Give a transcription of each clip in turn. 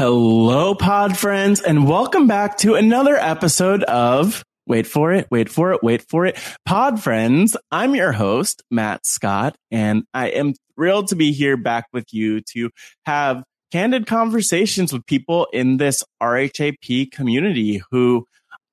Hello, pod friends, and welcome back to another episode of Wait for it, wait for it, wait for it. Pod friends, I'm your host, Matt Scott, and I am thrilled to be here back with you to have candid conversations with people in this RHAP community who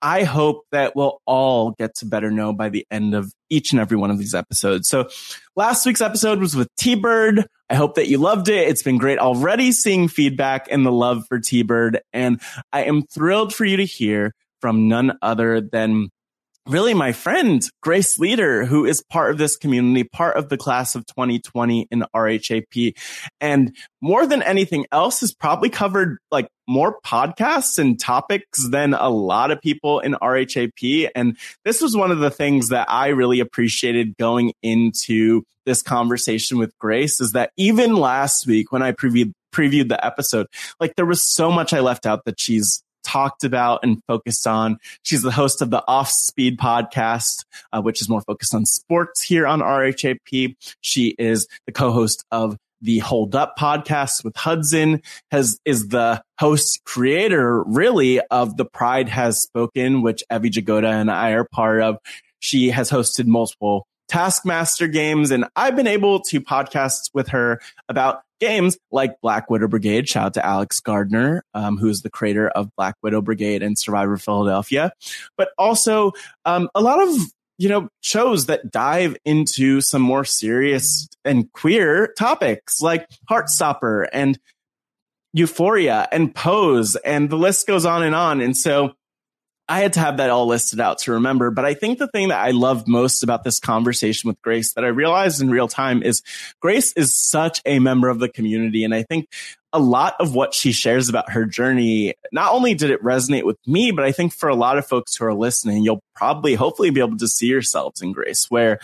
I hope that we'll all get to better know by the end of each and every one of these episodes. So last week's episode was with T-Bird. I hope that you loved it. It's been great already seeing feedback and the love for T-Bird. And I am thrilled for you to hear from none other than really my friend, Grace Leeder, who is part of this community, part of the class of 2020 in RHAP. And more than anything else has probably covered like more podcasts and topics than a lot of people in RHAP. And this was one of the things that I really appreciated going into this conversation with Grace is that even last week when I previewed previewed the episode, like there was so much I left out that she's talked about and focused on. She's the host of the Off Speed podcast, uh, which is more focused on sports here on RHAP. She is the co-host of the Hold Up podcast with Hudson, has is the host creator really of the Pride Has Spoken, which Evie Jagoda and I are part of. She has hosted multiple Taskmaster games, and I've been able to podcast with her about games like Black Widow Brigade. Shout out to Alex Gardner, um, who's the creator of Black Widow Brigade and Survivor Philadelphia, but also um, a lot of you know shows that dive into some more serious and queer topics like Heartstopper and Euphoria and Pose, and the list goes on and on. And so I had to have that all listed out to remember. But I think the thing that I love most about this conversation with Grace that I realized in real time is Grace is such a member of the community. And I think a lot of what she shares about her journey, not only did it resonate with me, but I think for a lot of folks who are listening, you'll probably hopefully be able to see yourselves in Grace where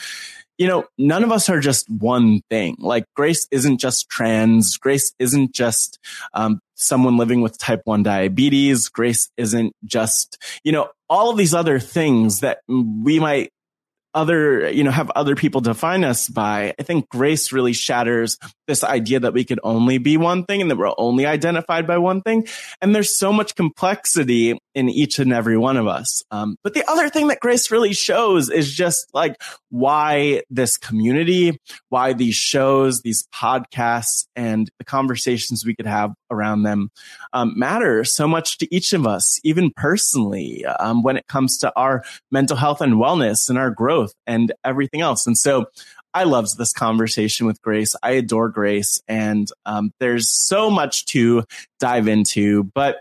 you know, none of us are just one thing. Like Grace isn't just trans. Grace isn't just um, someone living with type 1 diabetes. Grace isn't just, you know, all of these other things that we might other, you know, have other people define us by. I think grace really shatters this idea that we could only be one thing and that we're only identified by one thing. And there's so much complexity in each and every one of us. Um, but the other thing that grace really shows is just like why this community, why these shows, these podcasts, and the conversations we could have around them um, matter so much to each of us, even personally, um, when it comes to our mental health and wellness and our growth and everything else. And so I loved this conversation with Grace. I adore Grace, and um, there's so much to dive into. But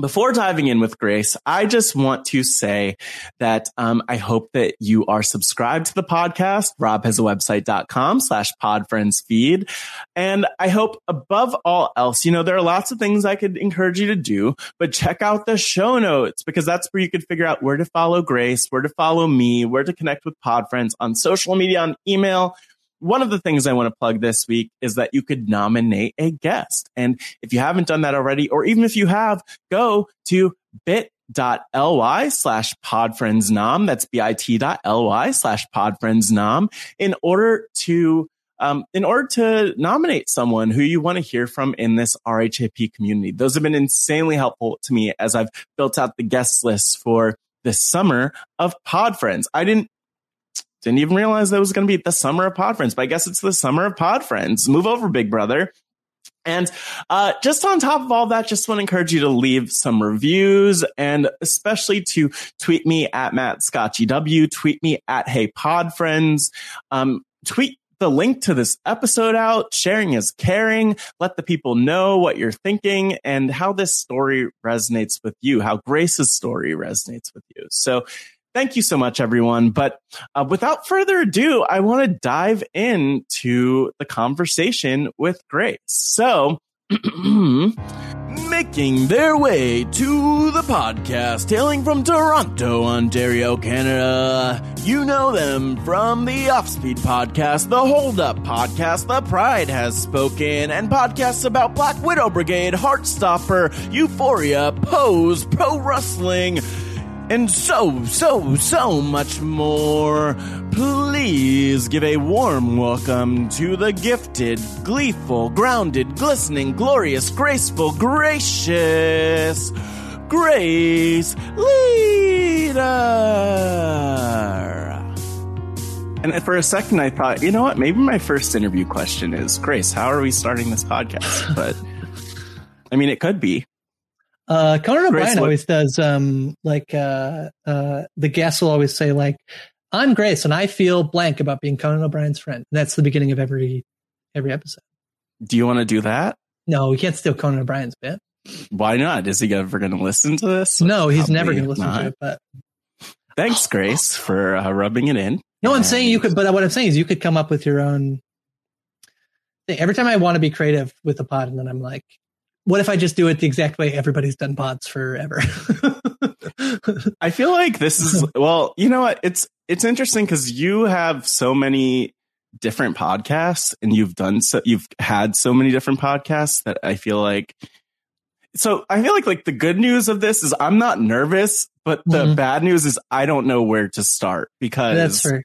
before diving in with Grace, I just want to say that um, I hope that you are subscribed to the podcast. Rob has a slash podfriendsfeed. And I hope above all else, you know, there are lots of things I could encourage you to do, but check out the show notes because that's where you could figure out where to follow Grace, where to follow me, where to connect with Podfriends on social media, on email, one of the things I want to plug this week is that you could nominate a guest. And if you haven't done that already, or even if you have, go to bit.ly slash podfriendsnom. That's bit.ly slash podfriendsnom in order to um, in order to nominate someone who you want to hear from in this RHAP community. Those have been insanely helpful to me as I've built out the guest list for the summer of Pod Friends. I didn't didn't even realize that was going to be the summer of Pod Friends, but I guess it's the summer of Pod Friends. Move over, big brother. And uh, just on top of all that, just want to encourage you to leave some reviews and especially to tweet me at Matt Scott G W, tweet me at Hey Pod Friends, um, tweet the link to this episode out. Sharing is caring. Let the people know what you're thinking and how this story resonates with you, how Grace's story resonates with you. So Thank you so much, everyone. But uh, without further ado, I want to dive into the conversation with Grace. So, making their way to the podcast, hailing from Toronto, Ontario, Canada. You know them from the Offspeed podcast, the Hold Up podcast, the Pride Has Spoken, and podcasts about Black Widow Brigade, Heartstopper, Euphoria, Pose, Pro Wrestling and so, so, so much more. Please give a warm welcome to the gifted, gleeful, grounded, glistening, glorious, graceful, gracious Grace Leeder. And for a second, I thought, you know what? Maybe my first interview question is Grace, how are we starting this podcast? But I mean, it could be. Uh, Conan O'Brien Grace, always does, um, like, uh, uh, the guests will always say, like, I'm Grace and I feel blank about being Conan O'Brien's friend. That's the beginning of every, every episode. Do you want to do that? No, we can't steal Conan O'Brien's bit. Why not? Is he ever going to listen to this? No, he's Probably never going to listen not. to it, but. Thanks, Grace, for uh, rubbing it in. No, I'm saying you could, but what I'm saying is you could come up with your own thing. Every time I want to be creative with a pod, and then I'm like, what if I just do it the exact way everybody's done pods forever? I feel like this is well, you know what? It's it's interesting because you have so many different podcasts and you've done so you've had so many different podcasts that I feel like so I feel like like the good news of this is I'm not nervous, but the mm-hmm. bad news is I don't know where to start because That's.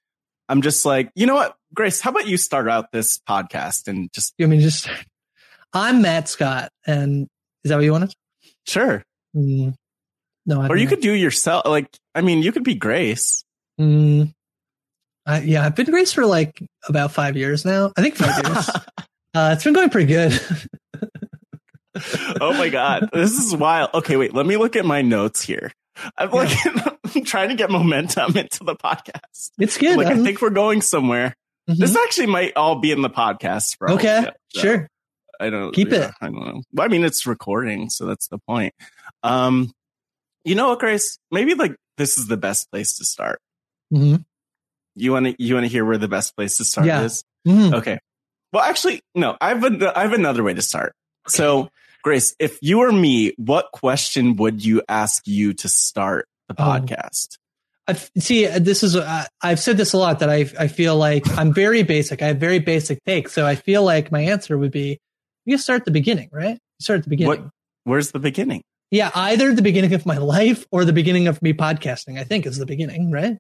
I'm just like, you know what, Grace, how about you start out this podcast and just you mean just I'm Matt Scott, and is that what you wanted? Sure. Mm, no, or you know. could do yourself. Like, I mean, you could be Grace. Mm, I, yeah, I've been Grace for like about five years now. I think five years. uh, it's been going pretty good. oh my god, this is wild. Okay, wait, let me look at my notes here. I'm like, I'm trying to get momentum into the podcast. It's good. Like, I think we're going somewhere. Mm-hmm. This actually might all be in the podcast. Bro. Okay, yeah, so. sure. I don't keep yeah, it. I don't know. I mean, it's recording, so that's the point. Um, You know what, Grace? Maybe like this is the best place to start. Mm-hmm. You want to you want to hear where the best place to start Yeah. is? Mhm. Okay. Well, actually, no. I have a, I have another way to start. So, Grace, if you were me, what question would you ask you to start the Oh. podcast? I see. uh, This is uh, I've said this a lot that I I feel like I'm very basic. I have very basic takes, so I feel like my answer would be you start at the beginning, right? You start at the beginning. What? Where's the beginning? Yeah, either the beginning of my life or the beginning of me podcasting. I think is the beginning, right?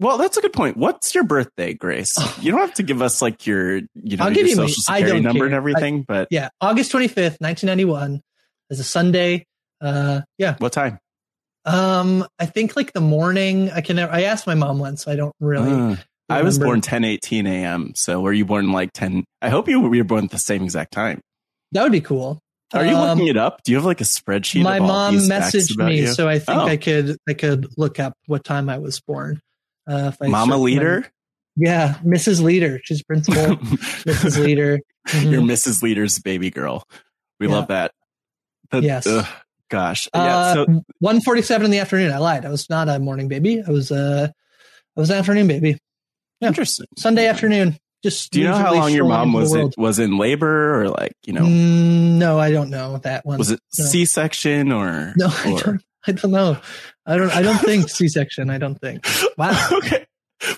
Well, that's a good point. What's your birthday, Grace? You don't have to give us like your, you know, I'll your give you my- social I security number and care. everything, but Yeah, August 25th, 1991 is a Sunday. Uh, yeah. what time? Um, I think like the morning. I can. I asked my mom once. So I don't really. Uh, I was born 10, 18 a.m. So were you born like 10? I hope you were born at the same exact time. That would be cool. Are you Um, looking it up? Do you have like a spreadsheet? my of all mom messaged me, you? so I think Oh. I could I could look up what time I was born. Uh, if I Mama search my- Leeder? yeah, Mrs. Leeder. She's principal, Mrs. Leeder. Mhm. You're Mrs. Leeder's baby girl. We Yeah. love that. That- Yes. ugh, gosh. yeah. Uh, So one forty-seven in the afternoon. I lied. I was not a morning baby. I was uh, I was an afternoon baby. Yeah. interesting. Sunday afternoon. Just Do you know how long your mom was in, was in labor or like, you know, Mm, no, I don't know that one. was it No. C-section or? No, I don't. I don't know. I don't. I don't think C-section. I don't think. Wow. okay.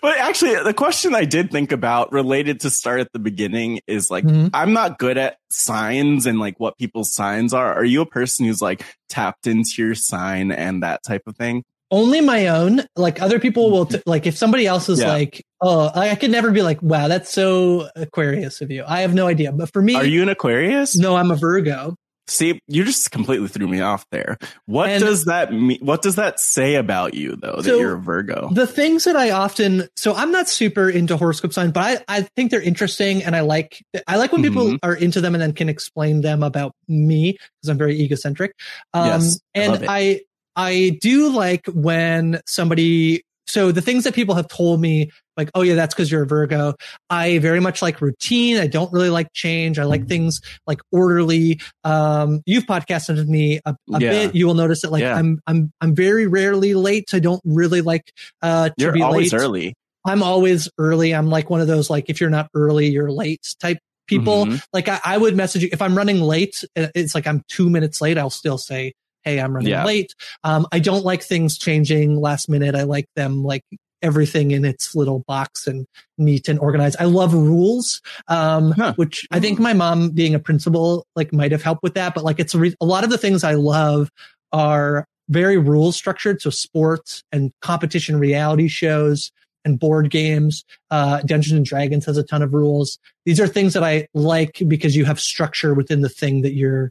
But actually, the question I did think about related to start at the beginning is like, Mhm. I'm not good at signs and like what people's signs are. Are you a person who's like tapped into your sign and that type of thing? Only my own. Like other people will. T- like if somebody else is Yeah. like, oh, I, I could never be like, wow, that's so Aquarius of you. I have no idea. But for me, Are you an Aquarius? No, I'm a Virgo. See, you just completely threw me off there. What And- does that mean? What does that say about you though, that So, you're a Virgo? The things that I often, so I'm not super into horoscope signs, but I, I think they're interesting and I like, I like when people Mhm. are into them and then can explain them about me because I'm very egocentric. Um, Yes, I and it. I, I do like when somebody, so the things that people have told me, like, oh yeah, that's because you're a Virgo. I very much like routine. I don't really like change. I like things like orderly. Um, you've podcasted with me a, a Yeah. bit. You will notice that like Yeah. I'm, I'm, I'm very rarely late. I don't really like, uh, to You're be always late. early. I'm always early. I'm like one of those, like, if you're not early, you're late type people. Mhm. Like I, I would message you if I'm running late. uh, It's like I'm two minutes late. I'll still say, Hey, I'm running Yeah. late. Um, I don't like things changing last minute. I like them like everything in its little box and neat and organized. I love rules. Um, Huh. which I think my mom being a principal, like might have helped with that. But like it's a, re- a lot of the things I love are very rules structured. So sports and competition reality shows and board games. Uh, Dungeons and Dragons has a ton of rules. These are things that I like because you have structure within the thing that you're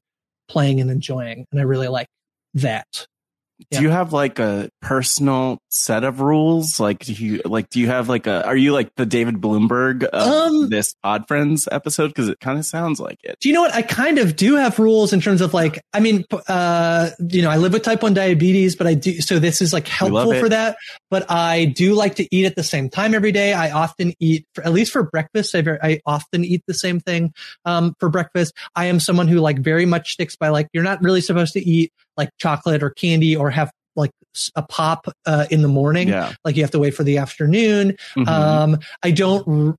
playing and enjoying. And I really like that. Do you have like a personal set of rules? Like, do you like? Do you have like a? Are you like the David Bloomberg of Um, this Pod Friends episode? Because it kind of sounds like it. Do you know what? I kind of do have rules in terms of like, I mean, uh, you know, I live with type 1 diabetes, but I do, so this is like helpful for that. But I do like to eat at the same time every day. I often eat, for, at least for breakfast, I, very, I often eat the same thing, um, for breakfast. I am someone who like very much sticks by like, you're not really supposed to eat like chocolate or candy or have like a pop, uh, in the morning. Yeah. Like you have to wait for the afternoon. Mhm. Um, I don't,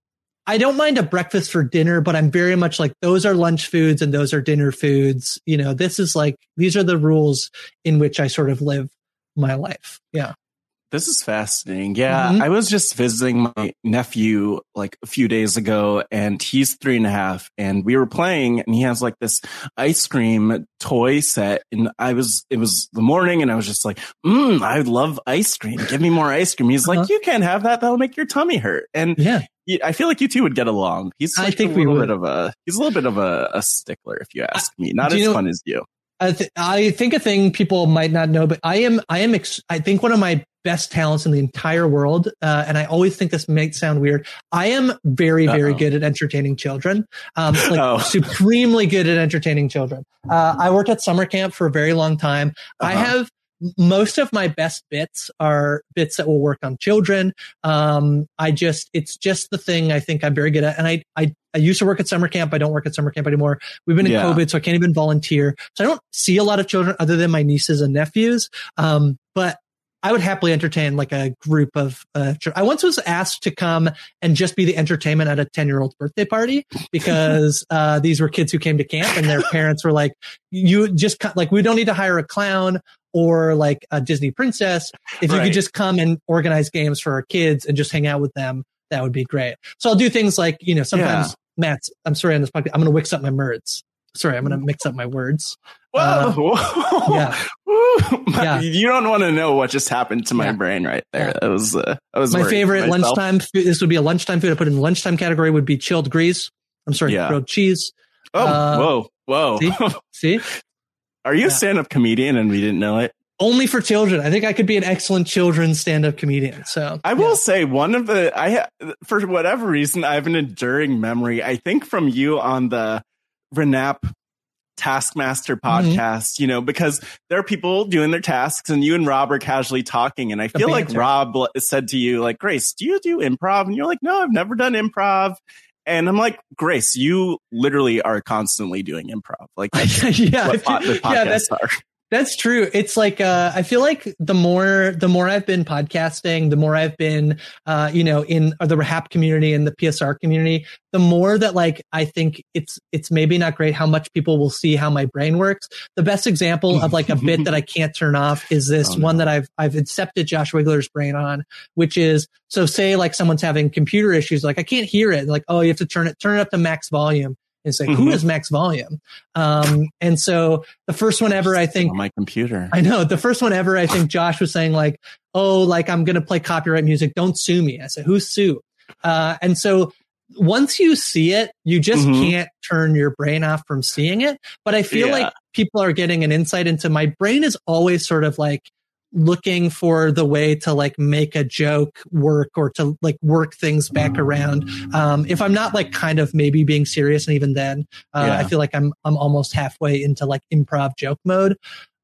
I don't mind a breakfast for dinner, but I'm very much like those are lunch foods and those are dinner foods. You know, this is like, these are the rules in which I sort of live my life. Yeah. This is fascinating. Yeah, Mhm. I was just visiting my nephew like a few days ago, and he's three and a half, and we were playing, and he has like this ice cream toy set, and I was it was the morning, and I was just like, mm, I love ice cream. Give me more ice cream. He's Uh-huh. like, you can't have that. That'll make your tummy hurt. And Yeah. I feel like you two would get along. He's I think a we little would. bit of a he's a little bit of a, a stickler, if you ask me. Not do as you know- fun as you. I, th- I think a thing people might not know, but I am, I am, ex- I think one of my best talents in the entire world. Uh, and I always think this might sound weird. I am very, very Uh-oh. good at entertaining children. Um, like Oh. supremely good at entertaining children. Uh, I worked at summer camp for a very long time. I Uh-huh. have most of my best bits are bits that will work on children. Um, I just, it's just the thing I think I'm very good at. And I, I, I used to work at summer camp. I don't work at summer camp anymore. We've been in Yeah. COVID, so I can't even volunteer. So I don't see a lot of children other than my nieces and nephews. Um, but I would happily entertain like a group of. Uh, I once was asked to come and just be the entertainment at a ten year old's birthday party because uh, these were kids who came to camp and their parents were like, "You just like we don't need to hire a clown." Or like a Disney princess. If you Right. could just come and organize games for our kids and just hang out with them, that would be great. So I'll do things like, you know, sometimes Yeah. Matt, I'm sorry on this podcast, I'm going to mix up my words. Sorry, I'm going to mix up my words. Whoa. Uh, yeah. Yeah. You don't want to know what just happened to my brain right there. That was, uh, I was My favorite myself. lunchtime food, this would be a lunchtime food I put in the lunchtime category would be chilled grease. I'm sorry, Yeah. grilled cheese. Oh, Uh, whoa, whoa. See? See? Are you Yeah. a stand-up comedian and we didn't know it? Only for children. I think I could be an excellent children's stand-up comedian. So I will say one of the I for whatever reason I have an enduring memory. I think from you on the RHAP Taskmaster Mm-hmm. podcast, you know, because there are people doing their tasks and you and Rob are casually talking. And I feel like. Rob said to you, like, Grace, do you do improv? And you're like, no, I've never done improv. And I'm like, Grace, you literally are constantly doing improv. Like, yeah, yeah, that's are. That's true. It's like uh, I feel like the more the more I've been podcasting, the more I've been uh, you know in the RHAP community and the PSR community, the more that like I think it's it's maybe not great how much people will see how my brain works. The best example of like a bit that I can't turn off is this Oh, no. one that I've I've accepted Josh Wigler's brain on, which is so say like someone's having computer issues, like I can't hear it, like oh you have to turn it turn it up to max volume. It's like, who Mhm. is max volume? Um, and so the first one ever, I think, on my computer. I know the first one ever. I think Josh was saying like, "Oh, like I'm going to play copyright music. Don't sue me." I said, "Who's sue?" Uh, and so once you see it, you just Mhm. can't turn your brain off from seeing it. But I feel Yeah. like people are getting an insight into my brain is always sort of like looking for the way to like make a joke work or to like work things back around. Um, if I'm not like kind of maybe being serious, and even then, uh, Yeah. I feel like I'm I'm almost halfway into like improv joke mode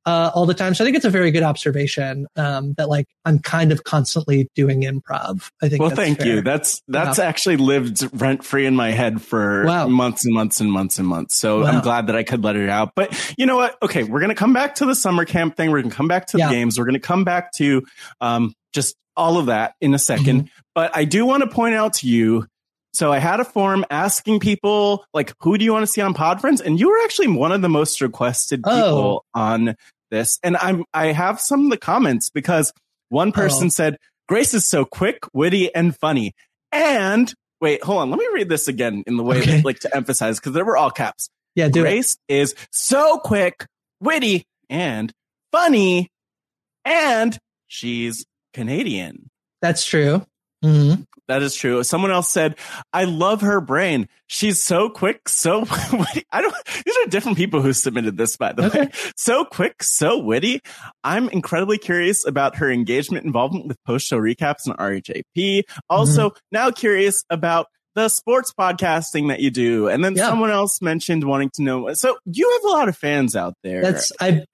uh, all the time. So I think it's a very good observation um, that like I'm kind of constantly doing improv. I think. Well, thank fair. you. That's that's Wow. actually lived rent free in my head for Wow. months and months and months and months. So Wow. I'm glad that I could let it out. But you know what? Okay, we're gonna come back to the summer camp thing. We're gonna come back to Yeah. the games. We're gonna come back to um, just all of that in a 2nd Mm-hmm. But I do want to point out to you. So I had a form asking people like, who do you want to see on Podfriends? And you were actually one of the most requested people on this. And I'm I have some of the comments because one person Oh. said, Grace is so quick, witty, and funny. And wait, hold on. Let me read this again in the way Okay. that like to emphasize because they were all caps. Yeah. Grace is so quick, witty, and funny, and she's Canadian. That's true. hmm That is true. Someone else said, I love her brain. She's so quick, so witty. I don't, these are different people who submitted this, by the way. So quick, so witty. I'm incredibly curious about her engagement involvement with post show recaps and RHAP. Also, now curious about the sports podcasting that you do. And then Yeah. someone else mentioned wanting to know. So you have a lot of fans out there. That's I.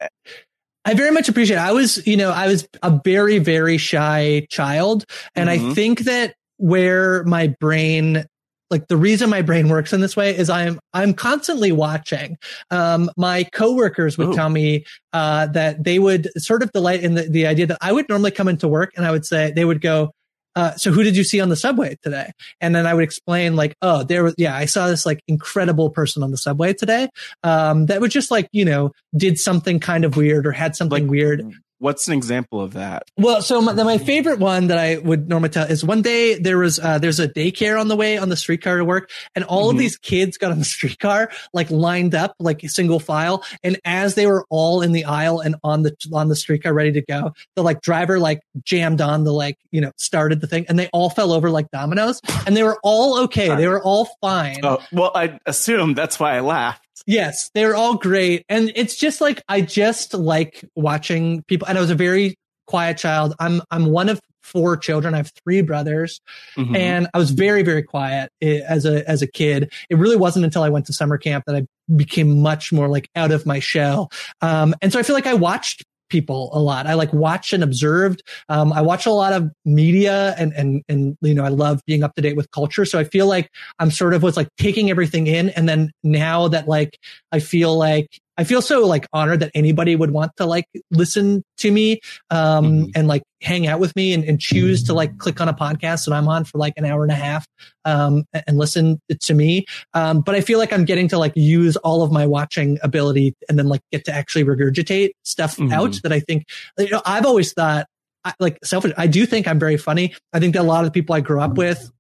I very much appreciate. It. I was, you know, I was a very, very shy child, and I Mhm. think that where my brain like the reason my brain works in this way is I'm I'm constantly watching. Um, my coworkers would Ooh. tell me uh, that they would sort of delight in the, the idea that I would normally come into work and I would say they would go, uh, "So who did you see on the subway today?" And then I would explain like, "Oh, there was yeah, I saw this like incredible person on the subway today um, that was just like you know did something kind of weird or had something weird." What's an example of that? Well, so my, my favorite one that I would normally tell is one day there was uh, there's a daycare on the way on the streetcar to work, and all Mhm. of these kids got on the streetcar like lined up like single file, and as they were all in the aisle and on the on the streetcar ready to go, the like driver like jammed on the like you know started the thing, and they all fell over like dominoes, and they were all okay, they were all fine. Oh, well, I assume that's why I laughed. Yes, they're all great. And it's just like I just like watching people and I was a very quiet child. I'm I'm one of four children. I have three brothers Mhm. and I was very very quiet eh, as a as a kid. It really wasn't until I went to summer camp that I became much more like out of my shell. Um and so I feel like I watched people a lot. I like watch and observed. Um, I watch a lot of media and, and, and, you know, I love being up to date with culture. So I feel like I'm sort of was like taking everything in. And then now that like, I feel like I feel so like honored that anybody would want to like listen to me, um, mm-hmm. and like hang out with me and, and choose to like click on a podcast that I'm on for like an hour and a half, um, and listen to me. Um, but I feel like I'm getting to like use all of my watching ability and then like get to actually regurgitate stuff mm-hmm. out that I think, you know, I've always thought I, like selfish. I do think I'm very funny. I think that a lot of the people I grew up with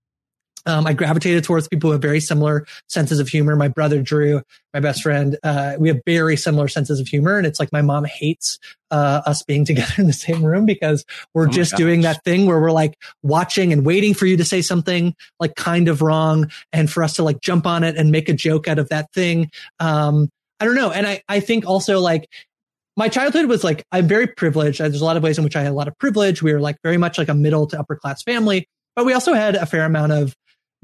um, I gravitated towards people with very similar senses of humor. My brother Drew, my best friend, uh, we have very similar senses of humor, and it's like my mom hates uh, us being together in the same room because we're oh just doing that thing where we're like watching and waiting for you to say something like kind of wrong, and for us to like jump on it and make a joke out of that thing. Um, I don't know, and I I think also like my childhood was like I'm very privileged. There's a lot of ways in which I had a lot of privilege. We were like very much like a middle to upper class family, but we also had a fair amount of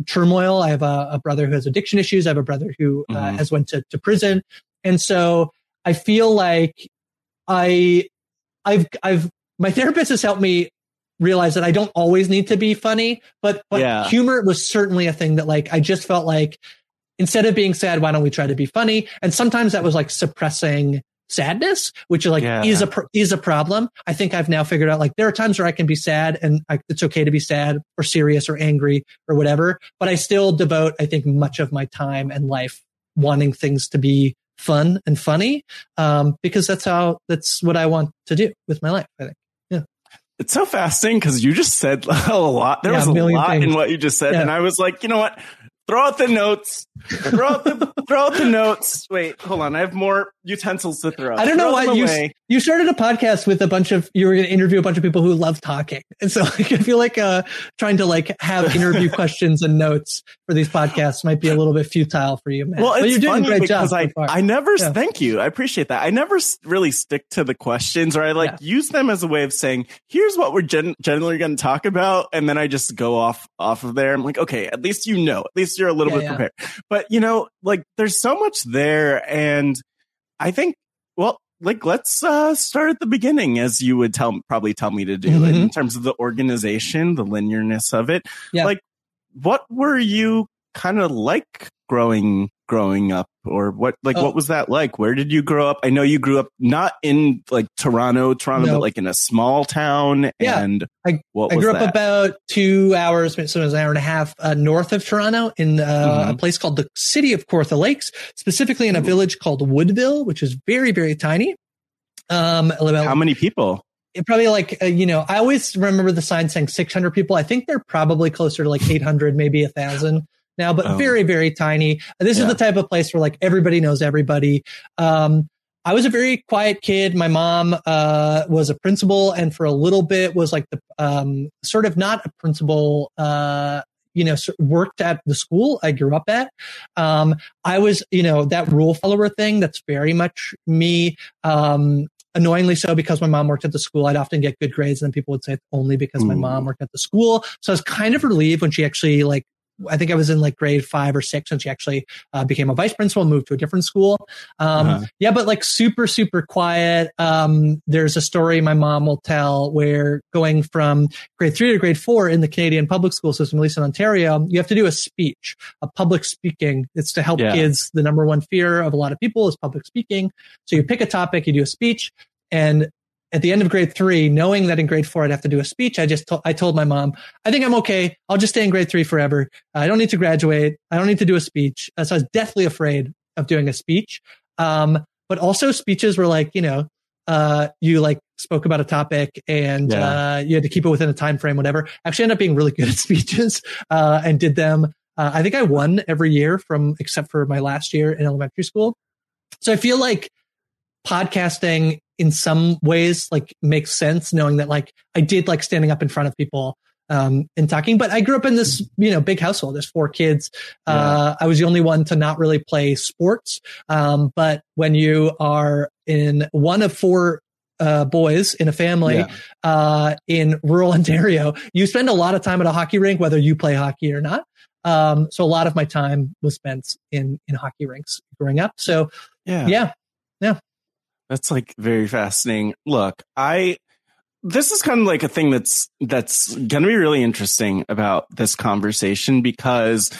turmoil. I have a, a, brother who has addiction issues. I have a brother who uh, mm-hmm. has went to, to prison. And so I feel like I, I've, I've, my therapist has helped me realize that I don't always need to be funny, but, but yeah. humor was certainly a thing that like, I just felt like instead of being sad, why don't we try to be funny? And sometimes that was like suppressing sadness, which like yeah. is a is a problem. I think I've now figured out like there are times where I can be sad and I, it's okay to be sad or serious or angry or whatever, but I still devote I think much of my time and life wanting things to be fun and funny um, because that's how that's what I want to do with my life. I think. Yeah. It's so fascinating because you just said a lot. There yeah, was a, lot things. in what you just said, yeah. and I was like, you know what? Throw out the notes. Throw out the throw out the notes. Wait, hold on. I have more utensils to throw. I don't throw know why you away. you started a podcast with a bunch of you were going to interview a bunch of people who love talking, and so like, I feel like uh, trying to like have interview questions and notes for these podcasts might be a little bit futile for you, man. Well, but you're doing a great job. I so I never yeah. thank you. I appreciate that. I never really stick to the questions, or I like yeah. use them as a way of saying, "Here's what we're gen- generally going to talk about," and then I just go off off of there. I'm like, okay, at least you know. At least least you're a little yeah, bit yeah. prepared. But you know, like there's so much there, and I think, well, like let's uh, start at the beginning, as you would tell probably tell me to do mm-hmm. in terms of the organization, the linearness of it. Yeah. Like, what were you kind of like growing growing up or what like oh. what was that like where did you grow up i know you grew up not in like toronto toronto no. but like in a small town yeah. and i, I grew up about two hours so it was an hour and a half uh, north of toronto in uh, mm-hmm. a place called the city of kawartha lakes specifically in a village called woodville which is very very tiny um about, how many people it probably like uh, you know i always remember the sign saying 600 people i think they're probably closer to like 800 maybe a thousand now, but oh. very, very tiny. This yeah. is the type of place where like everybody knows everybody. Um, I was a very quiet kid. My mom uh, was a principal, and for a little bit was like the um, sort of not a principal. Uh, you know, worked at the school I grew up at. Um, I was, you know, that rule follower thing. That's very much me. Um, annoyingly so because my mom worked at the school i'd often get good grades and then people would say only because my mom worked at the school so i was kind of relieved when she actually like I think I was in like grade five or six when she actually uh, became a vice principal, moved to a different school. Um, uh-huh. Yeah, but like super, super quiet. Um, there's a story my mom will tell where going from grade three to grade four in the Canadian public school system, at least in Ontario, you have to do a speech, a public speaking. It's to help yeah. kids. The number one fear of a lot of people is public speaking. So you pick a topic, you do a speech, and at the end of grade three, knowing that in grade four I'd have to do a speech, I just I told my mom, I think I'm okay. I'll just stay in grade three forever. I don't need to graduate. I don't need to do a speech. Uh, so I was deathly afraid of doing a speech. Um, but also speeches were like, you know, uh, you like spoke about a topic and yeah. uh, you had to keep it within a time frame, whatever. Actually, ended up being really good at speeches uh, and did them. Uh, I think I won every year from except for my last year in elementary school. So I feel like podcasting in some ways like makes sense knowing that like I did like standing up in front of people um, and talking. But I grew up in this, you know, big household. There's four kids. Yeah. Uh, I was the only one to not really play sports. Um, but when you are in one of four uh, boys in a family yeah. uh, in rural Ontario, you spend a lot of time at a hockey rink, whether you play hockey or not. Um, so a lot of my time was spent in in hockey rinks growing up. So yeah, yeah, yeah. That's like very fascinating. Look, I this is kind of like a thing that's that's going to be really interesting about this conversation because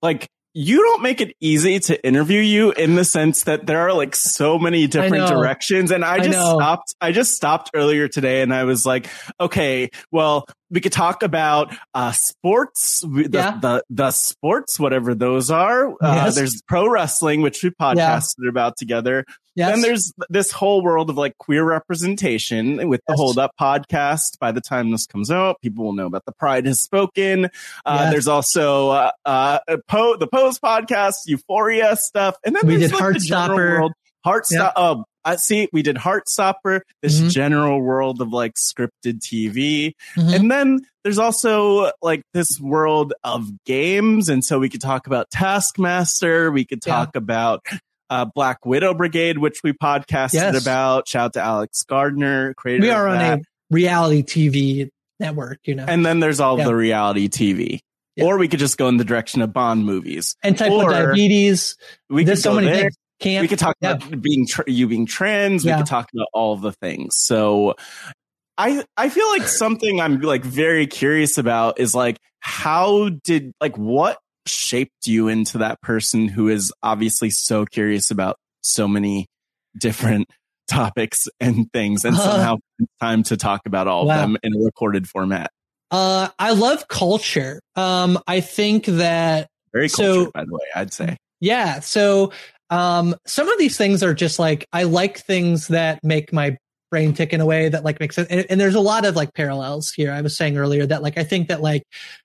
like you don't make it easy to interview you in the sense that there are like so many different directions. And I I just know. stopped, I just stopped earlier today and I was like, okay, well, we could talk about, uh, sports, the, Yeah. the, the sports, whatever those are. Uh, Yes. there's pro wrestling, which we podcasted about together. Yes. Then there's this whole world of like queer representation with the Hold Up podcast. By the time this comes out, people will know about the Pride Has Spoken. Uh, Yes. There's also uh, uh, po- the Pose podcast, Euphoria stuff, and then We there's did like the general Heartstopper. world. Heartstopper. Oh, I see. We did Heartstopper. This Mhm. general world of like scripted TV, Mhm. and then there's also like this world of games, and so we could talk about Taskmaster. We could Yeah. talk about uh, Black Widow Brigade, which we podcasted Yes. about. Shout out to Alex Gardner, creator. we of are on that. a reality TV network, you know, and, then there's all Yeah. the reality TV. Yeah. Or we could just go in the direction of Bond movies. And type or one diabetes. We There's could so many there. things. Can't we could talk yeah. about being tra- you being trans. We could talk about all the things. So I I feel like something I'm like very curious about is like how did like what shaped you into that person who is obviously so curious about so many different topics and things and Uh, somehow it's time to talk about all wow. of them in a recorded format. Uh, I love culture. Um, I think that Very So- by the way, I'd say. Yeah. So um some of these things are just like I like things that make my brain tick in a way that like makes sense. And, and there's a lot of like parallels here. I was saying earlier that like I think that like,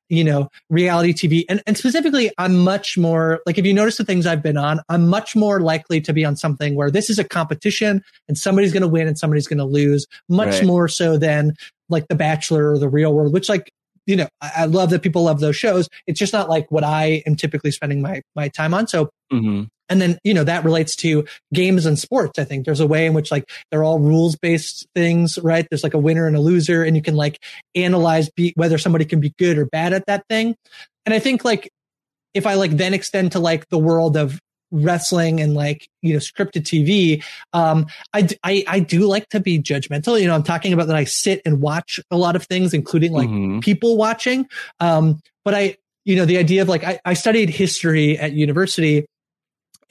you know, reality TV and, and specifically I'm much more like if you notice the things I've been on, I'm much more likely to be on something where this is a competition and somebody's gonna win and somebody's gonna lose, much Right. more so than like The Bachelor or The Real World, which like you know, I, I love that people love those shows. It's just not like what I am typically spending my my time on. So hmm and then, you know, that relates to games and sports. I think there's a way in which like they're all rules based things, right? There's like a winner and a loser and you can like analyze be, whether somebody can be good or bad at that thing. And I think like if I like then extend to like the world of wrestling and like, you know, scripted TV, um, i i do like to be judgmental. You know, I'm talking about that I sit and watch a lot of things, including like Mhm. people watching. Um, but I, you know, the idea of like, I, I studied history at university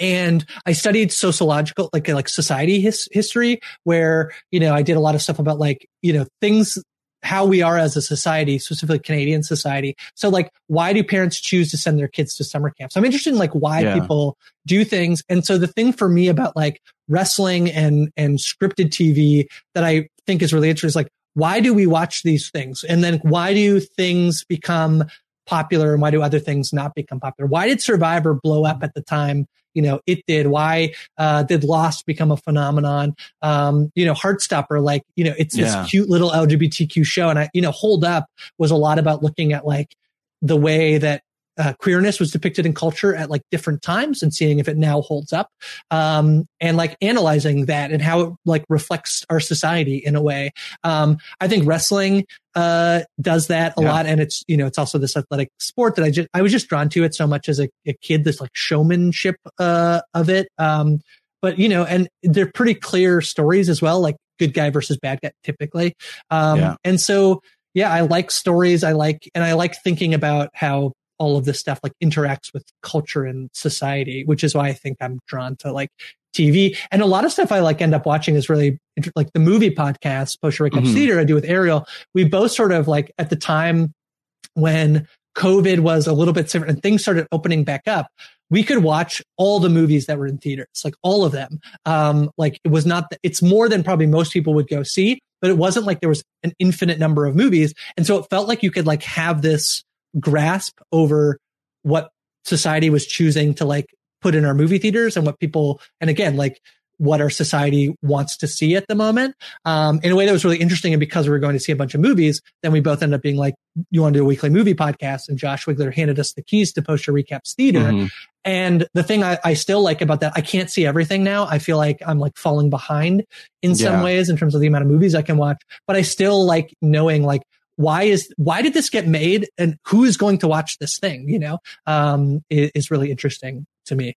and I studied sociological, like, like society his, history where, you know, I did a lot of stuff about like, you know, things, how we are as a society, specifically Canadian society. So like, why do parents choose to send their kids to summer camps? I'm interested in like why Yeah. people do things. And so the thing for me about like wrestling and, and scripted TV that I think is really interesting is like, why do we watch these things? And then why do things become popular and why do other things not become popular? Why did Survivor blow up at the time? You know, it did. Why uh, did Lost become a phenomenon? Um, you know, Heartstopper, like, you know, it's Yeah. this cute little LGBTQ show. And I, you know, Hold Up was a lot about looking at like the way that uh, queerness was depicted in culture at like different times and seeing if it now holds up. Um, and like analyzing that and how it like reflects our society in a way. Um, I think wrestling, uh, does that a Yeah. lot. And it's, you know, it's also this athletic sport that I just, I was just drawn to it so much as a, a kid, this like showmanship, uh, of it. Um, but you know, and they're pretty clear stories as well, like good guy versus bad guy typically. Um, Yeah. and so, yeah, I like stories. I like, and I like thinking about how all of this stuff like interacts with culture and society, which is why I think I'm drawn to like TV and a lot of stuff I like end up watching is really inter- like the movie podcast, Post Recap Mhm. Theater I do with Ariel. We both sort of like at the time when COVID was a little bit different and things started opening back up, we could watch all the movies that were in theaters, like all of them. Um, like it was not, it's more than probably most people would go see, but it wasn't like there was an infinite number of movies. And so it felt like you could like have this grasp over what society was choosing to like put in our movie theaters and what people, and again, like what our society wants to see at the moment. Um, in a way that was really interesting. And because we were going to see a bunch of movies, then we both ended up being like, you want to do a weekly movie podcast? And Josh Wigler handed us the keys to Poster Recaps Theater. Mhm. And the thing I, I still like about that, I can't see everything now. I feel like I'm like falling behind in some Yeah. ways in terms of the amount of movies I can watch, but I still like knowing like, why is, why did this get made and who is going to watch this thing? You know, um, is, is really interesting to me.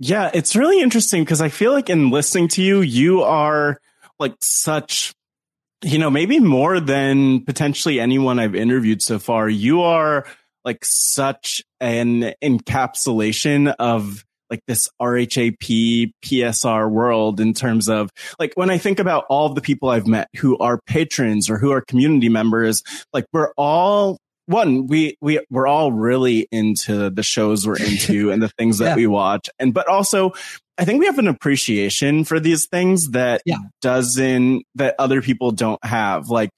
Yeah, it's really interesting because I feel like in listening to you, you are like such, you know, maybe more than potentially anyone I've interviewed so far. You are like such an encapsulation of like this RHAP PSR world in terms of like when I think about all the people I've met who are patrons or who are community members, like we're all one, we, we, we're all really into the shows we're into and the things that yeah. we watch. And, but also I think we have an appreciation for these things that yeah. doesn't, that other people don't have. Like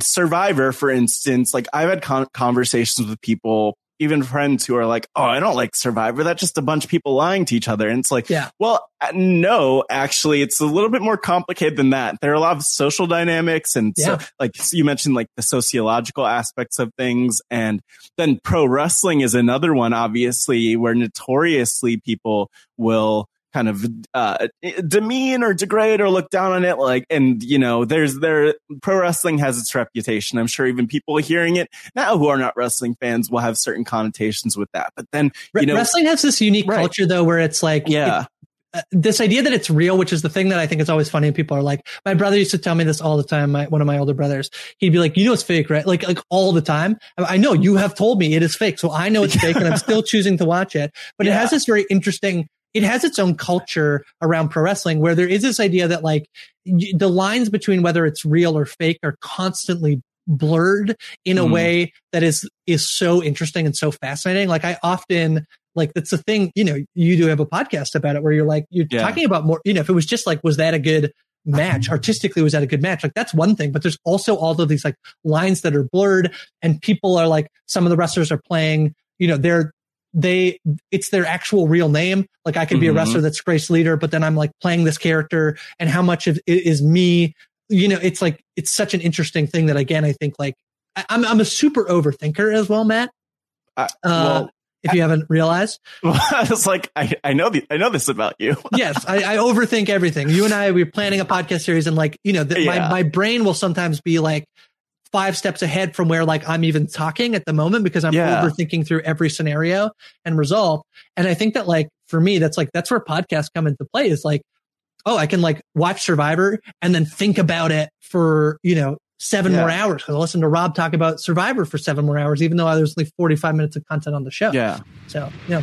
Survivor, for instance, like I've had con- conversations with people even friends who are like, "Oh, I don't like Survivor. That's just a bunch of people lying to each other." And it's like, yeah. well, uh, no, actually, it's a little bit more complicated than that. There are a lot of social dynamics, and yeah. so, like you mentioned, like the sociological aspects of things, and then pro wrestling is another one, obviously, where notoriously people will kind of uh, demean or degrade or look down on it. Like, and you know, there's there pro wrestling has its reputation. I'm sure even people hearing it now who are not wrestling fans will have certain connotations with that. But then, you know, wrestling has this unique right. culture though, where it's like, yeah. It, uh, this idea that it's real, which is the thing that I think is always funny. People are like, my brother used to tell me this all the time. My, one of my older brothers, he'd be like, you know, it's fake, right? Like, like all the time. I, I know you have told me it is fake. So I know it's fake and I'm still choosing to watch it, but yeah. it has this very interesting it has its own culture around pro wrestling where there is this idea that like the lines between whether it's real or fake are constantly blurred in a mm. way that is is so interesting and so fascinating like i often like that's the thing you know you do have a podcast about it where you're like you're yeah. talking about more you know if it was just like was that a good match artistically was that a good match like that's one thing but there's also all of these like lines that are blurred and people are like some of the wrestlers are playing you know they're they it's their actual real name. Like I could mm-hmm. be a mm-hmm. wrestler that's Grace Leeder, but then I'm like playing this character and how much of it is me. You know, it's like it's such an interesting thing that again, I think like I, am I'm a super overthinker as well, Matt. Uh, well, uh, if you haven't realized, well, it's like I, I know the, I know this about you. yes, I, I, overthink everything. You and I we're planning a podcast series, and like you know, the, yeah. my my brain will sometimes be like, five steps ahead from where like I'm even talking at the moment because I'm yeah. overthinking through every scenario and result. And I think that like for me, that's like, that's where podcasts come into play is like, oh, I can like watch Survivor and then think about it for, you know, seven yeah. more hours. Cause I listen to Rob talk about Survivor for seven more hours, even though there's only 45 minutes of content on the show. Yeah. So, yeah.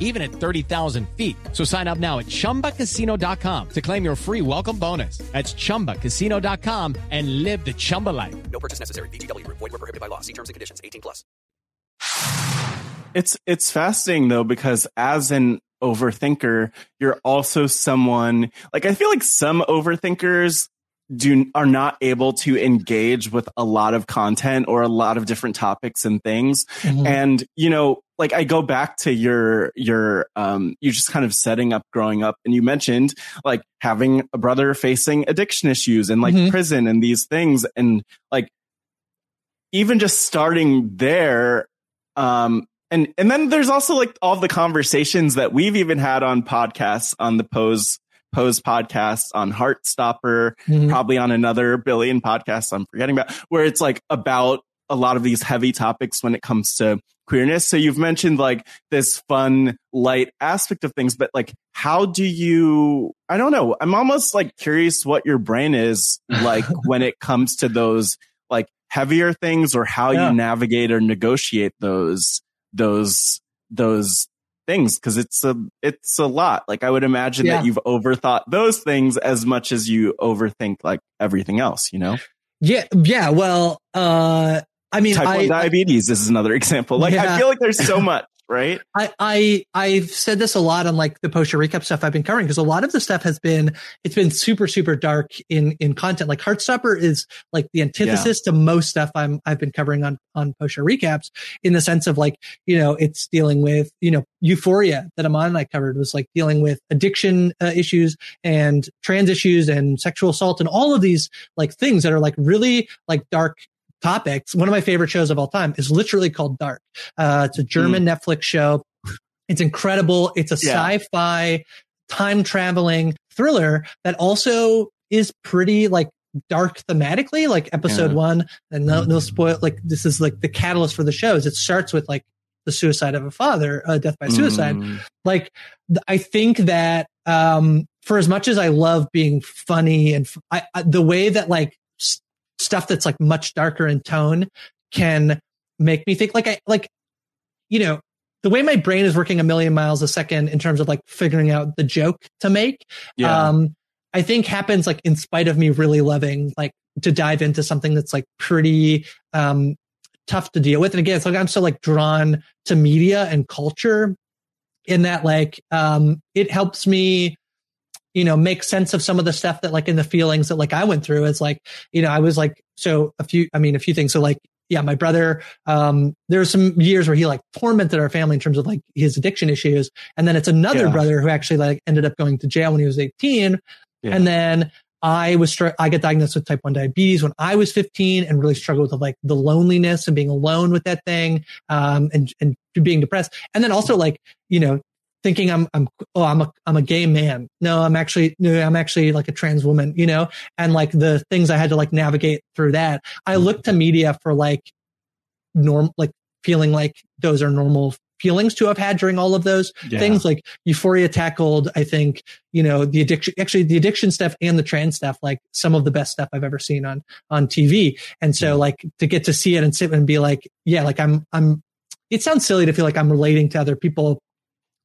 even at 30,000 feet. So sign up now at chumbacasino.com to claim your free welcome bonus. That's chumbacasino.com and live the Chumba life. No purchase necessary. VGW, void, were prohibited by law. See terms and conditions 18 plus. It's, it's fascinating though, because as an overthinker, you're also someone like I feel like some overthinkers do are not able to engage with a lot of content or a lot of different topics and things. Mm-hmm. And, you know, like I go back to your, your, um, you just kind of setting up growing up and you mentioned like having a brother facing addiction issues and like mm-hmm. prison and these things. And like, even just starting there, um, and, and then there's also like all the conversations that we've even had on podcasts on the pose Pose podcasts on Heartstopper, mm-hmm. probably on another billion podcasts I'm forgetting about, where it's like about a lot of these heavy topics when it comes to queerness. So you've mentioned like this fun, light aspect of things, but like, how do you, I don't know. I'm almost like curious what your brain is like when it comes to those like heavier things or how yeah. you navigate or negotiate those, those, those things because it's a it's a lot. Like I would imagine yeah. that you've overthought those things as much as you overthink like everything else, you know? Yeah, yeah. Well, uh I mean, type I, one diabetes is another example. Like Yeah. I feel like there's so much, right? I, I I've said this a lot on like the post recap stuff I've been covering because a lot of the stuff has been it's been super super dark in in content. Like Heartstopper is like the antithesis to most stuff I'm I've been covering on on post recaps in the sense of like you know it's dealing with you know Euphoria that Amon and I covered was like dealing with addiction uh, issues and trans issues and sexual assault and all of these like things that are like really like dark topics. One of my favorite shows of all time is literally called Dark. Uh, it's a German Netflix show. It's incredible. It's a Yeah. sci-fi time traveling thriller that also is pretty like dark thematically, like episode Yeah. one. And no, no spoil, like this is like the catalyst for the shows. It starts with like the suicide of a father, uh, death by suicide Mm. like th- I think that um for as much as I love being funny and f- I, I- the way that like stuff that's like much darker in tone can make me think like I like you know the way my brain is working a million miles a second in terms of like figuring out the joke to make Yeah. um I think happens like in spite of me really loving like to dive into something that's like pretty um tough to deal with and again it's like I'm so like drawn to media and culture in that like um it helps me you know make sense of some of the stuff that like in the feelings that like I went through. It's like you know I was like so a few I mean a few things. So like yeah my brother um there were some years where he like tormented our family in terms of like his addiction issues. And then it's another Yeah. brother who actually like ended up going to jail when he was 18 Yeah. and then I was I got diagnosed with type 1 diabetes when I was 15 and really struggled with like the loneliness and being alone with that thing um and and being depressed. And then also like you know thinking I'm I'm oh I'm a I'm a gay man. No I'm actually no I'm actually like a trans woman you know? And like the things I had to like navigate through that. I mm-hmm. look to media for like norm like feeling like those are normal feelings to have had during all of those Yeah. things like euphoria tackled i think you know the addiction actually the addiction stuff and the trans stuff like some of the best stuff i've ever seen on on tv and so like to get to see it and sit and be like yeah like i'm i'm it sounds silly to feel like i'm relating to other people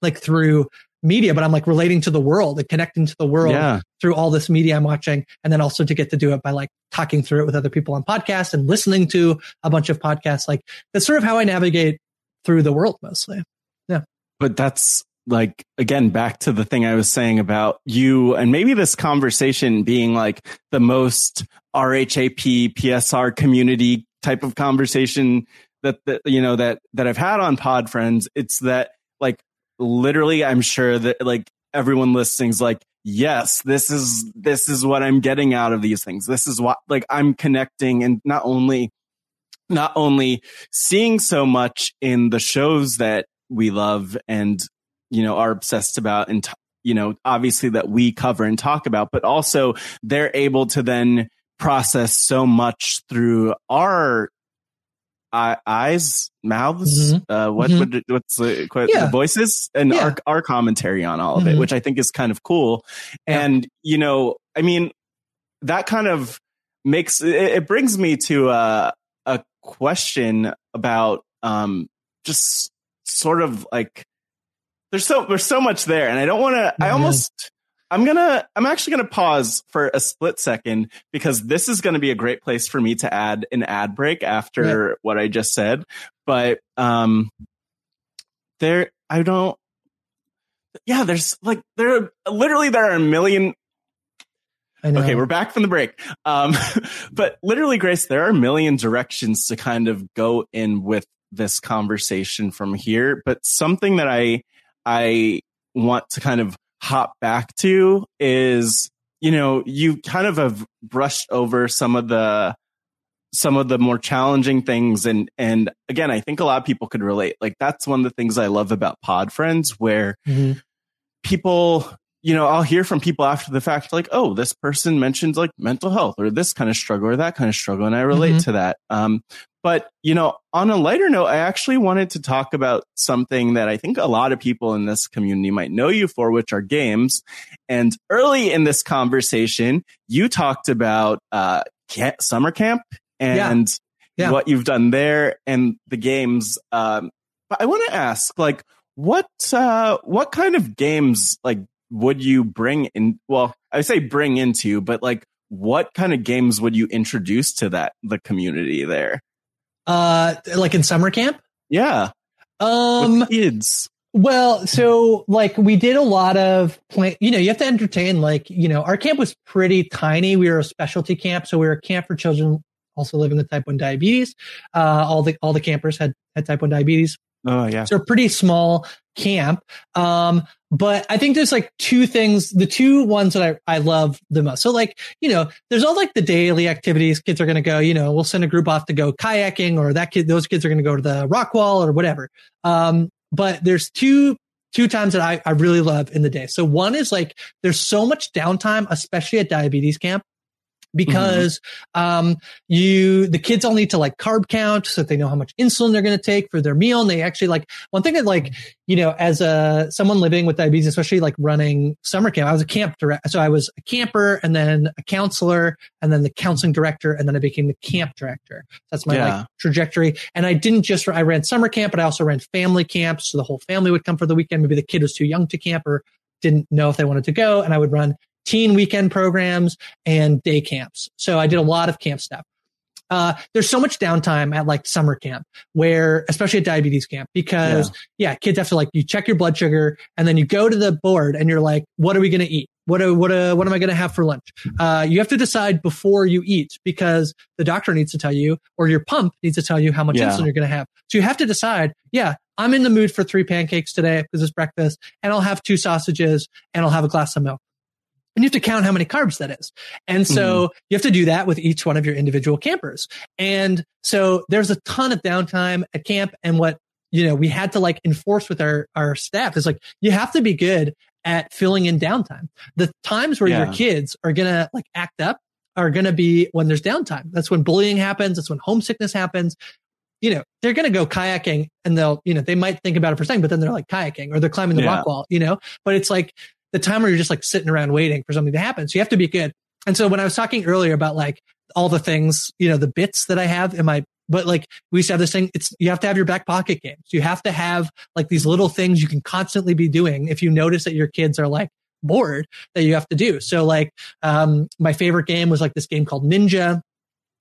like through media but i'm like relating to the world and connecting to the world Yeah. through all this media i'm watching and then also to get to do it by like talking through it with other people on podcasts and listening to a bunch of podcasts like that's sort of how i navigate through the world mostly yeah but that's like again back to the thing I was saying about you and maybe this conversation being like the most RHAP PSR community type of conversation that that you know that that I've had on Pod Friends. It's that like literally I'm sure that like everyone listening's like yes this is this is what I'm getting out of these things. This is what like I'm connecting and not only not only seeing so much in the shows that we love and you know are obsessed about and t- you know obviously that we cover and talk about but also they're able to then process so much through our eye- eyes mouths uh what, Mhm. what what's the, quite, Yeah. the voices and Yeah. our our commentary on all of it Mhm. which i think is kind of cool and you know i mean that kind of makes it, it brings me to a a question about um just sort of like there's so there's so much there and I don't want to I almost I'm going to I'm actually going to pause for a split second because this is going to be a great place for me to add an ad break after what I just said but um there I don't yeah there's like there are literally there are a million I know. Okay, we're back from the break. Um, but literally, Grace, there are a million directions to kind of go in with this conversation from here. But something that I I want to kind of hop back to is, you know, you kind of have brushed over some of the some of the more challenging things and and again i think a lot of people could relate like that's one of the things i love about pod friends where Mhm. people you know i'll hear from people after the fact like oh this person mentioned like mental health or this kind of struggle or that kind of struggle and i relate Mhm. to that um but you know on a lighter note i actually wanted to talk about something that i think a lot of people in this community might know you for which are games and early in this conversation you talked about uh ca- summer camp and Yeah. what you've done there and the games um but i want to ask like what uh what kind of games like would you bring in well i say bring into but like what kind of games would you introduce to that the community there Uh, like in summer camp? Yeah. Um, With kids. Well, so like we did a lot of plan, you know, you have to entertain, like, you know, our camp was pretty tiny. We were a specialty camp. So we were a camp for children also living with type 1 diabetes. Uh, all the, all the campers had, had type 1 diabetes. Oh yeah. So a pretty small camp. Um, but I think there's like two things, the two ones that I, I love the most. So like, you know, there's all like the daily activities kids are going to go, you know, we'll send a group off to go kayaking or that kid, those kids are going to go to the rock wall or whatever. Um, but there's two, two times that I, I really love in the day. So one is like, there's so much downtime, especially at diabetes camp because mm-hmm. um, you the kids all need to like carb count so that they know how much insulin they're going to take for their meal and they actually like one thing that like you know as a someone living with diabetes especially like running summer camp i was a camp director so i was a camper and then a counselor and then the counseling director and then i became the camp director that's my yeah. like trajectory and i didn't just i ran summer camp but i also ran family camps so the whole family would come for the weekend maybe the kid was too young to camp or didn't know if they wanted to go and i would run teen weekend programs and day camps. So I did a lot of camp stuff. Uh, there's so much downtime at like summer camp where, especially at diabetes camp, because yeah. yeah, kids have to like, you check your blood sugar and then you go to the board and you're like, what are we going to eat? What, are, what, are, what am I going to have for lunch? Uh, you have to decide before you eat because the doctor needs to tell you or your pump needs to tell you how much yeah. insulin you're going to have. So you have to decide, yeah, I'm in the mood for three pancakes today because it's breakfast and I'll have two sausages and I'll have a glass of milk and you have to count how many carbs that is. And so mm-hmm. you have to do that with each one of your individual campers. And so there's a ton of downtime at camp. And what, you know, we had to like enforce with our, our staff is like, you have to be good at filling in downtime. The times where yeah. your kids are going to like act up are going to be when there's downtime. That's when bullying happens. That's when homesickness happens. You know, they're going to go kayaking and they'll, you know, they might think about it for a second, but then they're like kayaking or they're climbing the yeah. rock wall, you know, but it's like the time where you're just like sitting around waiting for something to happen. So you have to be good. And so when I was talking earlier about like all the things, you know, the bits that I have in my, but like we used to have this thing, it's, you have to have your back pocket games. You have to have like these little things you can constantly be doing if you notice that your kids are like bored that you have to do. So like, um, my favorite game was like this game called Ninja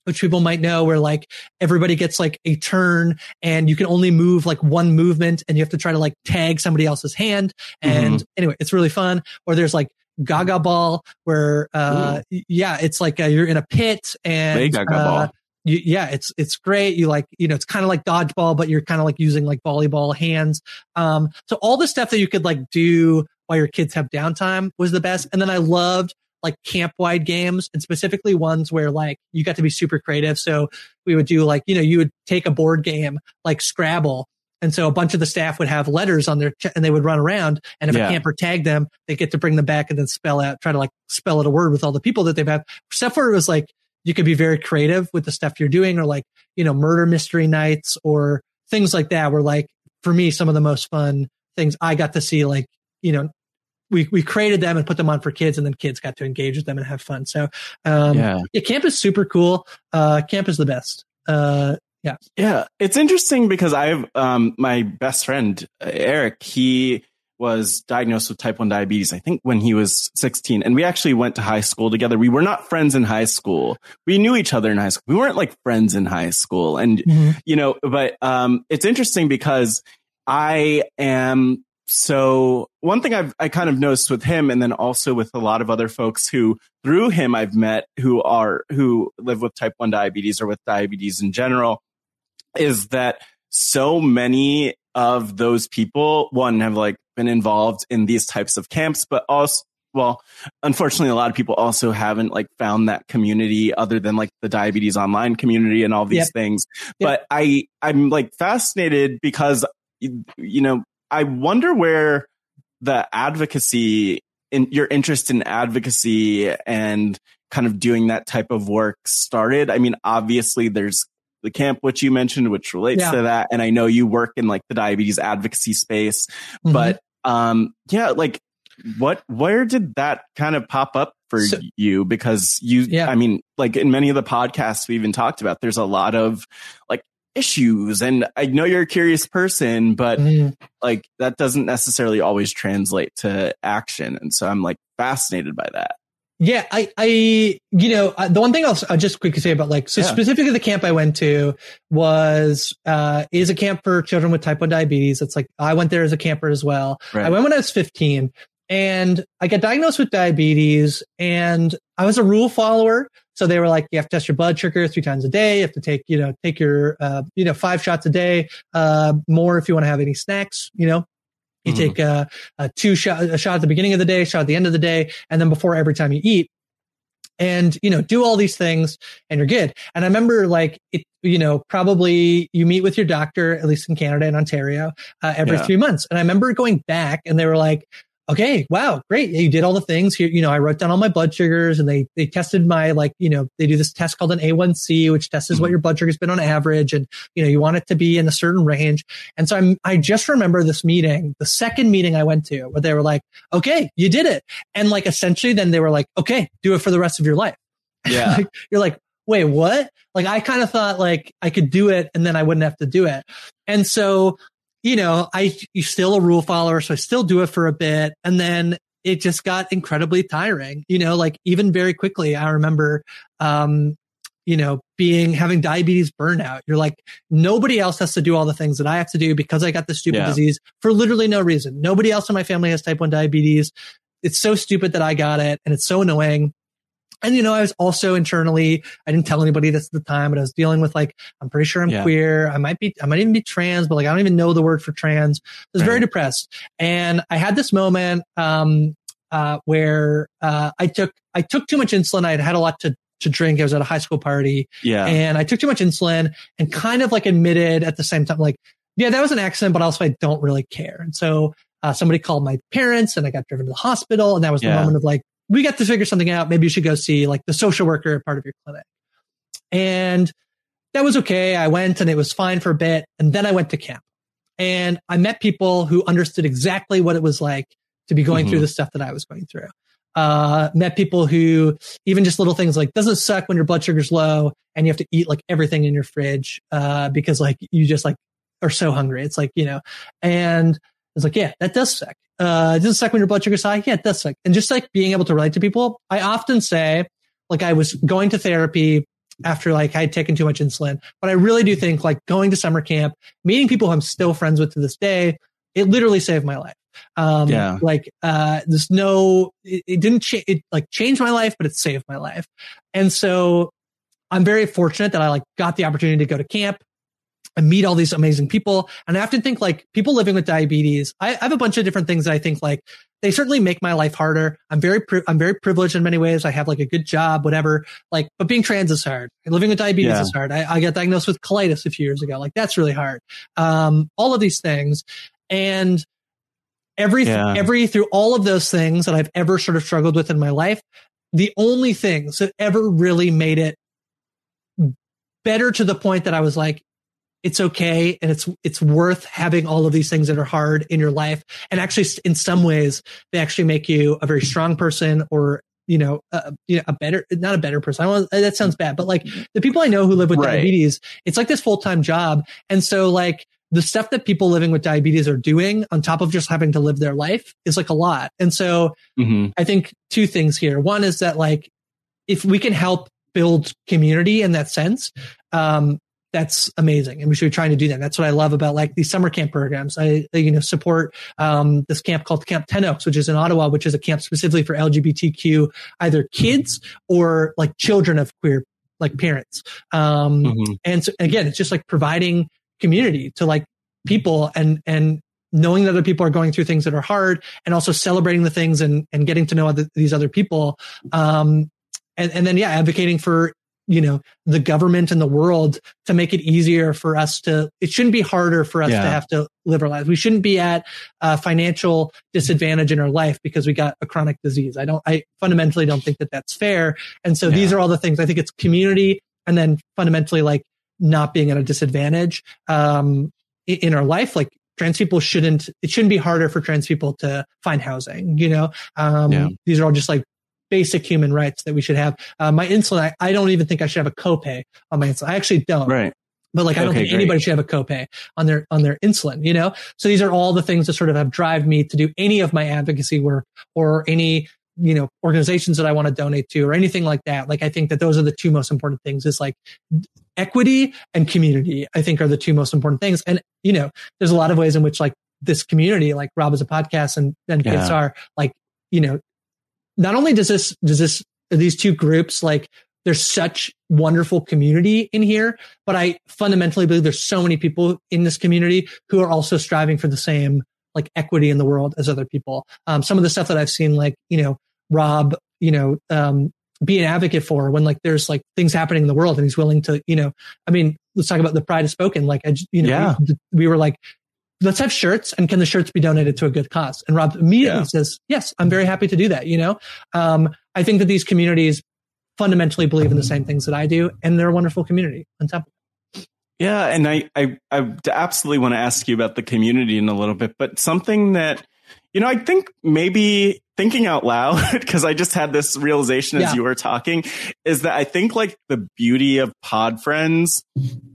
which people might know where like everybody gets like a turn and you can only move like one movement and you have to try to like tag somebody else's hand. And mm-hmm. anyway, it's really fun. Or there's like Gaga Ball where, uh, Ooh. yeah, it's like uh, you're in a pit and, uh. You, yeah, it's, it's great. You like, you know, it's kind of like dodgeball, but you're kind of like using like volleyball hands. Um, so all the stuff that you could like do while your kids have downtime was the best. And then I loved like camp wide games and specifically ones where like you got to be super creative. So we would do like, you know, you would take a board game like Scrabble. And so a bunch of the staff would have letters on their, ch- and they would run around. And if yeah. a camper tagged them, they get to bring them back and then spell out, try to like spell out a word with all the people that they've had. Stuff where it was like, you could be very creative with the stuff you're doing or like, you know, murder mystery nights or things like that were like, for me, some of the most fun things I got to see, like, you know, we we created them and put them on for kids, and then kids got to engage with them and have fun. So um, yeah. yeah, camp is super cool. Uh, camp is the best. Uh, yeah, yeah. It's interesting because I have um, my best friend Eric. He was diagnosed with type 1 diabetes, I think when he was 16. And we actually went to high school together. We were not friends in high school. We knew each other in high school. We weren't like friends in high school. And, mm-hmm. you know, but, um, it's interesting because I am so one thing I've I kind of noticed with him and then also with a lot of other folks who through him I've met who are who live with type 1 diabetes or with diabetes in general is that so many of those people one have like been involved in these types of camps but also well unfortunately a lot of people also haven't like found that community other than like the diabetes online community and all these yep. things yep. but i i'm like fascinated because you know I wonder where the advocacy in your interest in advocacy and kind of doing that type of work started. I mean, obviously there's the camp, which you mentioned, which relates yeah. to that. And I know you work in like the diabetes advocacy space, mm-hmm. but, um, yeah, like what, where did that kind of pop up for so, you? Because you, yeah. I mean, like in many of the podcasts we've even talked about, there's a lot of like issues and I know you're a curious person, but mm. like that doesn't necessarily always translate to action. And so I'm like fascinated by that. Yeah, I, I, you know, the one thing I'll, I'll just quickly say about like, so Yeah. specifically the camp I went to was, uh, is a camp for children with type 1 diabetes. It's like, I went there as a camper as well. Right. I went when I was 15 and I got diagnosed with diabetes and I was a rule follower. So they were like, you have to test your blood sugar three times a day. You have to take, you know, take your, uh, you know, five shots a day, uh, more if you want to have any snacks, you know, you Mhm. take a, a two shot, a shot at the beginning of the day, shot at the end of the day, and then before every time you eat. And, you know, do all these things and you're good. And I remember like, it, you know, probably you meet with your doctor, at least in Canada and Ontario, uh, every Yeah. three months. And I remember going back and they were like, okay, wow, great. You did all the things here. You know, I wrote down all my blood sugars and they, they tested my, like, you know, they do this test called an A1C, which tests what mm-hmm. your blood sugar's been on average. And, you know, you want it to be in a certain range. And so I'm, I just remember this meeting, the second meeting I went to where they were like, okay, you did it. And like, essentially then they were like, okay, do it for the rest of your life. Yeah. Like, you're like, wait, what? Like, I kind of thought like I could do it and then I wouldn't have to do it. And so, you know, I, you're still a rule follower. So I still do it for a bit. And then it just got incredibly tiring, you know, like even very quickly. I remember, um, you know, being having diabetes burnout. You're like, nobody else has to do all the things that I have to do because I got this stupid Yeah. disease for literally no reason. Nobody else in my family has type 1 diabetes. It's so stupid that I got it and it's so annoying. And you know, I was also internally, I didn't tell anybody this at the time, but I was dealing with like, I'm pretty sure I'm Yeah. queer. I might be, I might even be trans, but like, I don't even know the word for trans. I was very depressed. And I had this moment, um, uh, where, uh, I took, I took too much insulin. I had had a lot to, to drink. I was at a high school party Yeah. and I took too much insulin and kind of like admitted at the same time, like, yeah, that was an accident, but also I don't really care. And so, uh, somebody called my parents and I got driven to the hospital. And that was the moment of like, we got to figure something out. Maybe you should go see like the social worker part of your clinic. And that was okay. I went and it was fine for a bit. And then I went to camp and I met people who understood exactly what it was like to be going Mhm. through the stuff that I was going through. Uh, met people who even just little things like doesn't suck when your blood sugar's low and you have to eat like everything in your fridge, uh, because like you just like are so hungry. It's like, you know, and it's like, yeah, that does suck. Uh, doesn't suck when your blood sugar's high. Yeah, it does suck. And just like being able to relate to people, I often say, like I was going to therapy after like I had taken too much insulin, but I really do think like going to summer camp, meeting people who I'm still friends with to this day, it literally saved my life. Um, Yeah. like, uh, there's no, it, it didn't change, it like changed my life, but it saved my life. And so I'm very fortunate that I like got the opportunity to go to camp and meet all these amazing people. And I often think like people living with diabetes, I, I have a bunch of different things that I think like they certainly make my life harder. I'm very, pri- I'm very privileged in many ways. I have like a good job, whatever. Like, but being trans is hard. Living with diabetes Yeah. is hard. I, I got diagnosed with colitis a few years ago. Like that's really hard. Um, all of these things. And every, Yeah. every, through all of those things that I've ever sort of struggled with in my life, the only things that ever really made it better to the point that I was like, it's okay and it's it's worth having all of these things that are hard in your life and actually in some ways they actually make you a very strong person or you know uh, you know a better not a better person I don't, that sounds bad but like the people I know who live with Right. diabetes it's like this full-time job and so like the stuff that people living with diabetes are doing on top of just having to live their life is like a lot and so Mhm. I think two things here. One is that like if we can help build community in that sense, um, that's amazing, and we should be trying to do that. That's what I love about like these summer camp programs. I you know support um, this camp called Camp Ten Oaks, which is in Ottawa, which is a camp specifically for LGBTQ either kids or like children of queer like parents. Um, Mhm. and so again, it's just like providing community to like people and and knowing that other people are going through things that are hard and also celebrating the things and and getting to know other, these other people um and and then yeah advocating for you know the government and the world to make it easier for us to it shouldn't be harder for us Yeah. to have to live our lives. We shouldn't be at a financial disadvantage in our life because we got a chronic disease. I don't i fundamentally don't think that that's fair. And so these are all the things i think it's community and then fundamentally like not being at a disadvantage um in our life. Like trans people shouldn't it shouldn't be harder for trans people to find housing you know? Um Yeah. these are all just like basic human rights that we should have uh, my insulin I, I don't even think i should have a copay on my insulin i actually don't Right. but like I don't Okay, think great. anybody should have a copay on their on their insulin, you know? So these are all the things that sort of have drive me to do any of my advocacy work or any you know, organizations that I want to donate to or anything like that. Like, I think that those are the two most important things is like equity and community, I think are the two most important things. And, you know, there's a lot of ways in which like this community, like Rob is a podcast and, and Yeah. kids are like, you know, not only does this, does this, these two groups, like there's such wonderful community in here, but I fundamentally believe there's so many people in this community who are also striving for the same like equity in the world as other people. Um, some of the stuff that I've seen, like, you know, Rob, you know, um, be an advocate for when like there's like things happening in the world and he's willing to, you know, I mean, let's talk about the Pride Has Spoken. Like, you know, Yeah. we, we were like, let's have shirts and can the shirts be donated to a good cause? And Rob immediately Yeah. says, yes, I'm very happy to do that. You know, um, I think that these communities fundamentally believe in the same things that I do and they're a wonderful community on top of Yeah, and I, I, I absolutely want to ask you about the community in a little bit, but something that, you know, I think maybe thinking out loud, because I just had this realization as Yeah. you were talking, is that I think like the beauty of pod friends,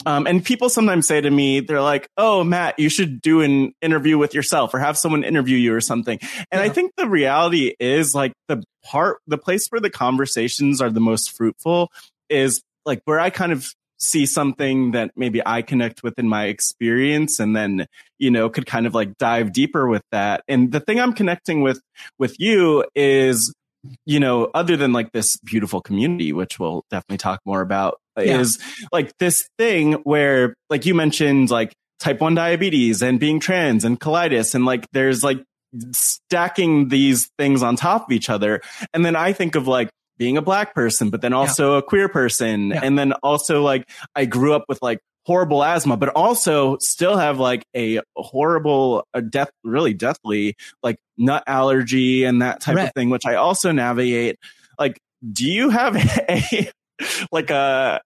um, and people sometimes say to me, they're like, Oh, Matt, you should do an interview with yourself or have someone interview you or something. And I think the reality is like the part, the place where the conversations are the most fruitful is like where I kind of see something that maybe I connect with in my experience and then, you know, could kind of like dive deeper with that. And the thing I'm connecting with, with you is, you know, other than like this beautiful community, which we'll definitely talk more about, Yeah. is like this thing where, like you mentioned, like type 1 diabetes and being trans and colitis and like there's like stacking these things on top of each other. And then I think of like being a black person, but then also a queer person. Yeah. And then also like I grew up with like horrible asthma, but also still have like a horrible, a death, really deathly like nut allergy and that type Right. of thing, which I also navigate. Like, do you have a, like a,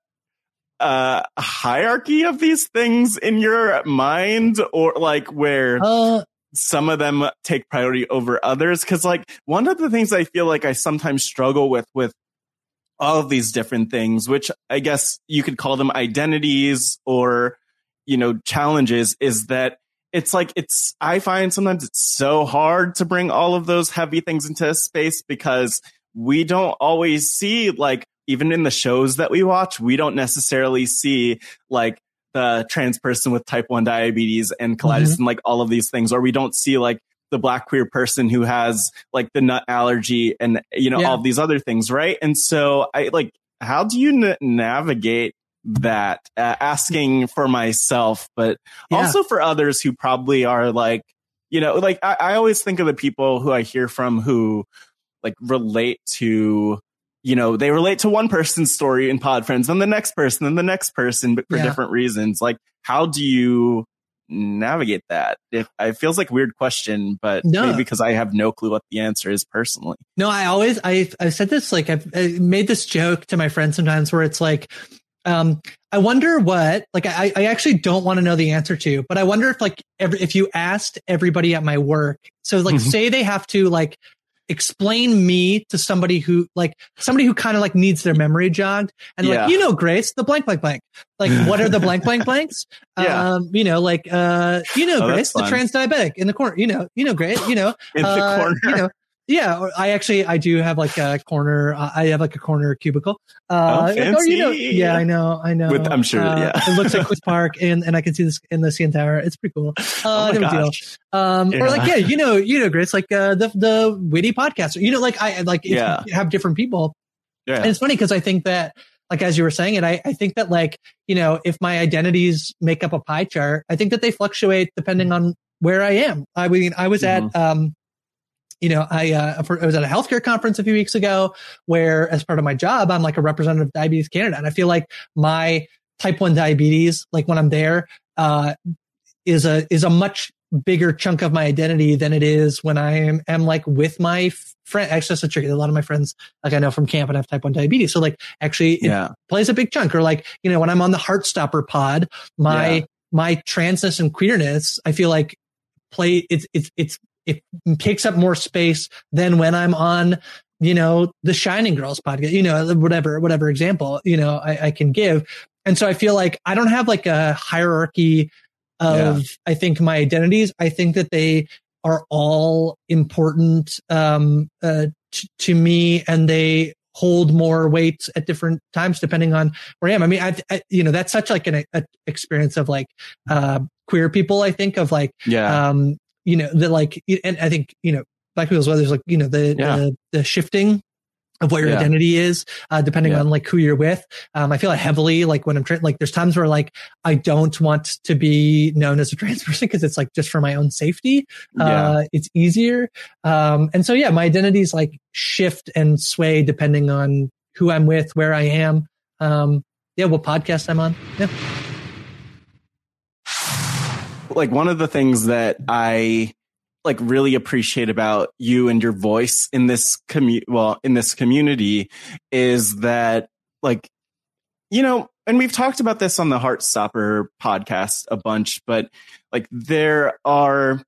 a hierarchy of these things in your mind or like where Uh, some of them take priority over others. Because like one of the things i feel like i sometimes struggle with with all of these different things which i guess you could call them identities or you know challenges is that it's like it's i find sometimes it's so hard to bring all of those heavy things into a space because we don't always see like even in the shows that we watch we don't necessarily see like the trans person with type 1 diabetes and colitis Mhm. and like all of these things or we don't see like the black queer person who has like the nut allergy and you know Yeah. all these other things right and so i like how do you n- navigate that uh, asking for myself but Yeah. also for others who probably are like you know like I, I always think of the people who i hear from who like relate to you know they relate to one person's story in pod friends then the next person then the next person but for Yeah. different reasons like how do you navigate that if it feels like a weird question but No. maybe because i have no clue what the answer is personally No, I always I I've said this like I've I made this joke to my friends sometimes where it's like, um, I wonder what like I I actually don't want to know the answer to, but I wonder if like every if you asked everybody at my work, so like Mhm. say they have to like explain me to somebody who like somebody who kind of like needs their memory jogged and Yeah. like you know Grace the blank blank blank like what are the blank blank blanks Yeah. um you know like uh you know Oh, Grace the trans diabetic in the corner you know you know Grace you know In the uh, corner. you know yeah, or I actually I do have like a corner. Uh, I have like a corner cubicle. Uh, Oh, like, you know, fancy. yeah, I know, I know. With- I'm sure, Uh, yeah. it looks like Queen's Park, and and I can see this in the CN Tower. It's pretty cool. Uh, Oh my no deal. Um, or like yeah, you know, you know, Grace, like uh, the the witty podcaster. You know, like I like Yeah. you have different people. yeah And it's funny because I think that, like, as you were saying it, I, I think that, like, you know, if my identities make up a pie chart, I think that they fluctuate depending on where I am. I mean, I was at, um, you know, I, uh, I was at a healthcare conference a few weeks ago where as part of my job, I'm like a representative of Diabetes Canada. And I feel like my type one diabetes, like when I'm there, uh, is a, is a much bigger chunk of my identity than it is when I am, am like with my friend. Actually, that's a tricky. A lot of my friends, like I know from camp and have type one diabetes. So like actually it Yeah. plays a big chunk or like, you know, when I'm on the Heartstopper pod, my, Yeah. my transness and queerness, I feel like play, it's, it's, it's, it takes up more space than when I'm on, you know, the Shining Girls podcast, you know, whatever, whatever example, you know, I, I can give. And so I feel like I don't have like a hierarchy of, Yeah. I think my identities. I think that they are all important, um, uh, t- to me and they hold more weight at different times depending on where I am. I mean, I, I you know, that's such like an a experience of like, uh, queer people, I think of like, yeah. um, you know, the like, and I think, you know, black people's well, there's like, you know, the, Yeah. the, the shifting of what your Yeah. identity is, uh, depending Yeah. on like who you're with. Um, I feel it heavily like when I'm tra- like, there's times where like I don't want to be known as a trans person because it's like just for my own safety. Uh, it's easier. Um, and so yeah, my identities like shift and sway depending on who I'm with, where I am. Um, yeah, what podcast I'm on. Yeah. Like one of the things that I like really appreciate about you and your voice in this commu well in this community is that like you know and we've talked about this on the Heartstopper podcast a bunch but like there are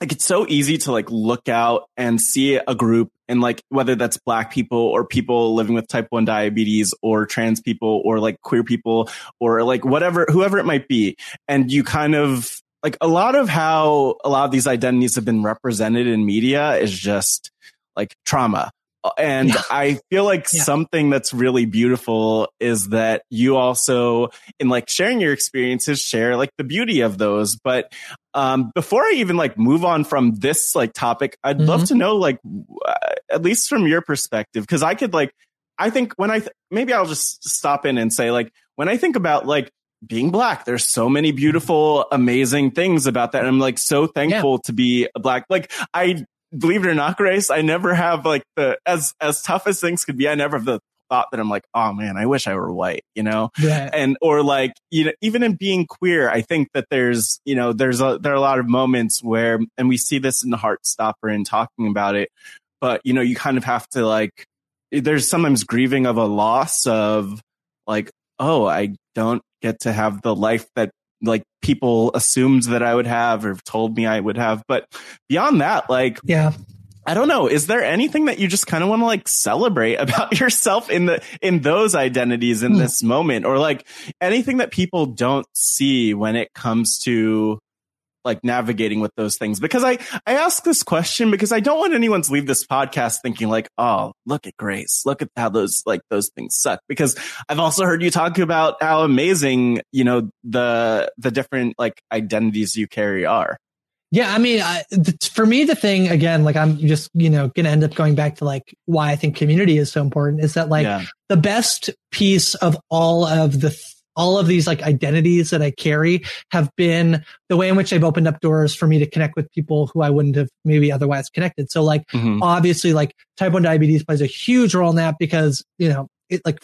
like it's so easy to like look out and see a group and like whether that's black people or people living with type 1 diabetes or trans people or like queer people or like whatever whoever it might be and you kind of like a lot of how a lot of these identities have been represented in media is just like trauma and Yeah. I feel like Yeah. something that's really beautiful is that you also, in like sharing your experiences, share like the beauty of those. But um, before I even like move on from this like topic, I'd love Mhm. to know like uh, at least from your perspective, because I could like, I think when I th- maybe I'll just stop in and say like when I think about like being black, there's so many beautiful, amazing things about that. And I'm like so thankful to be a black. Like I believe it or not, Grace, I never have like the as as tough as things could be. I never have the thought that I'm like, oh man, I wish I were white, you know, Yeah. and or like you know, even in being queer, I think that there's you know there's a there are a lot of moments where, and we see this in the Heartstopper and talking about it, but you know, you kind of have to like, there's sometimes grieving of a loss of like, oh, I don't get to have the life that like people assumed that I would have or told me I would have. But beyond that, like, Yeah. I don't know. Is there anything that you just kind of want to like celebrate about yourself in the, in those identities in Hmm. this moment or like anything that people don't see when it comes to like navigating with those things? Because I, I ask this question because I don't want anyone to leave this podcast thinking like, oh, look at Grace. Look at how those, like those things suck. Because I've also heard you talk about how amazing, you know, the, the different like identities you carry are. Yeah, I mean, I, th- for me, the thing again, like I'm just you know going to end up going back to like why I think community is so important is that like Yeah. the best piece of all of the th- all of these like identities that I carry have been the way in which they've opened up doors for me to connect with people who I wouldn't have maybe otherwise connected. So like Mhm. obviously like type 1 diabetes plays a huge role in that because you know it like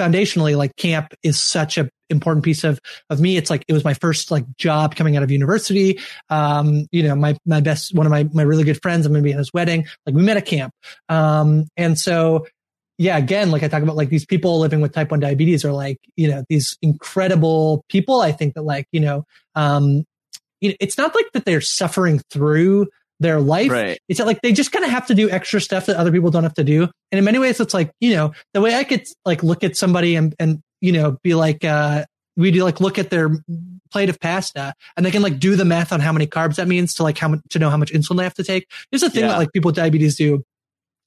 foundationally like camp is such a important piece of of me it's like it was my first like job coming out of university um you know my my best one of my my really good friends i'm gonna be at his wedding like we met at camp um and so yeah again like i talk about like these people living with type 1 diabetes are like you know these incredible people i think that like you know um you know, it's not like that they're suffering through their life Right. it's that, like they just kind of have to do extra stuff that other people don't have to do. And in many ways, it's like, you know, the way I could like look at somebody and, and, you know, be like, uh, we do like look at their plate of pasta and they can like do the math on how many carbs that means to like how much to know how much insulin they have to take. There's a thing Yeah. that like people with diabetes do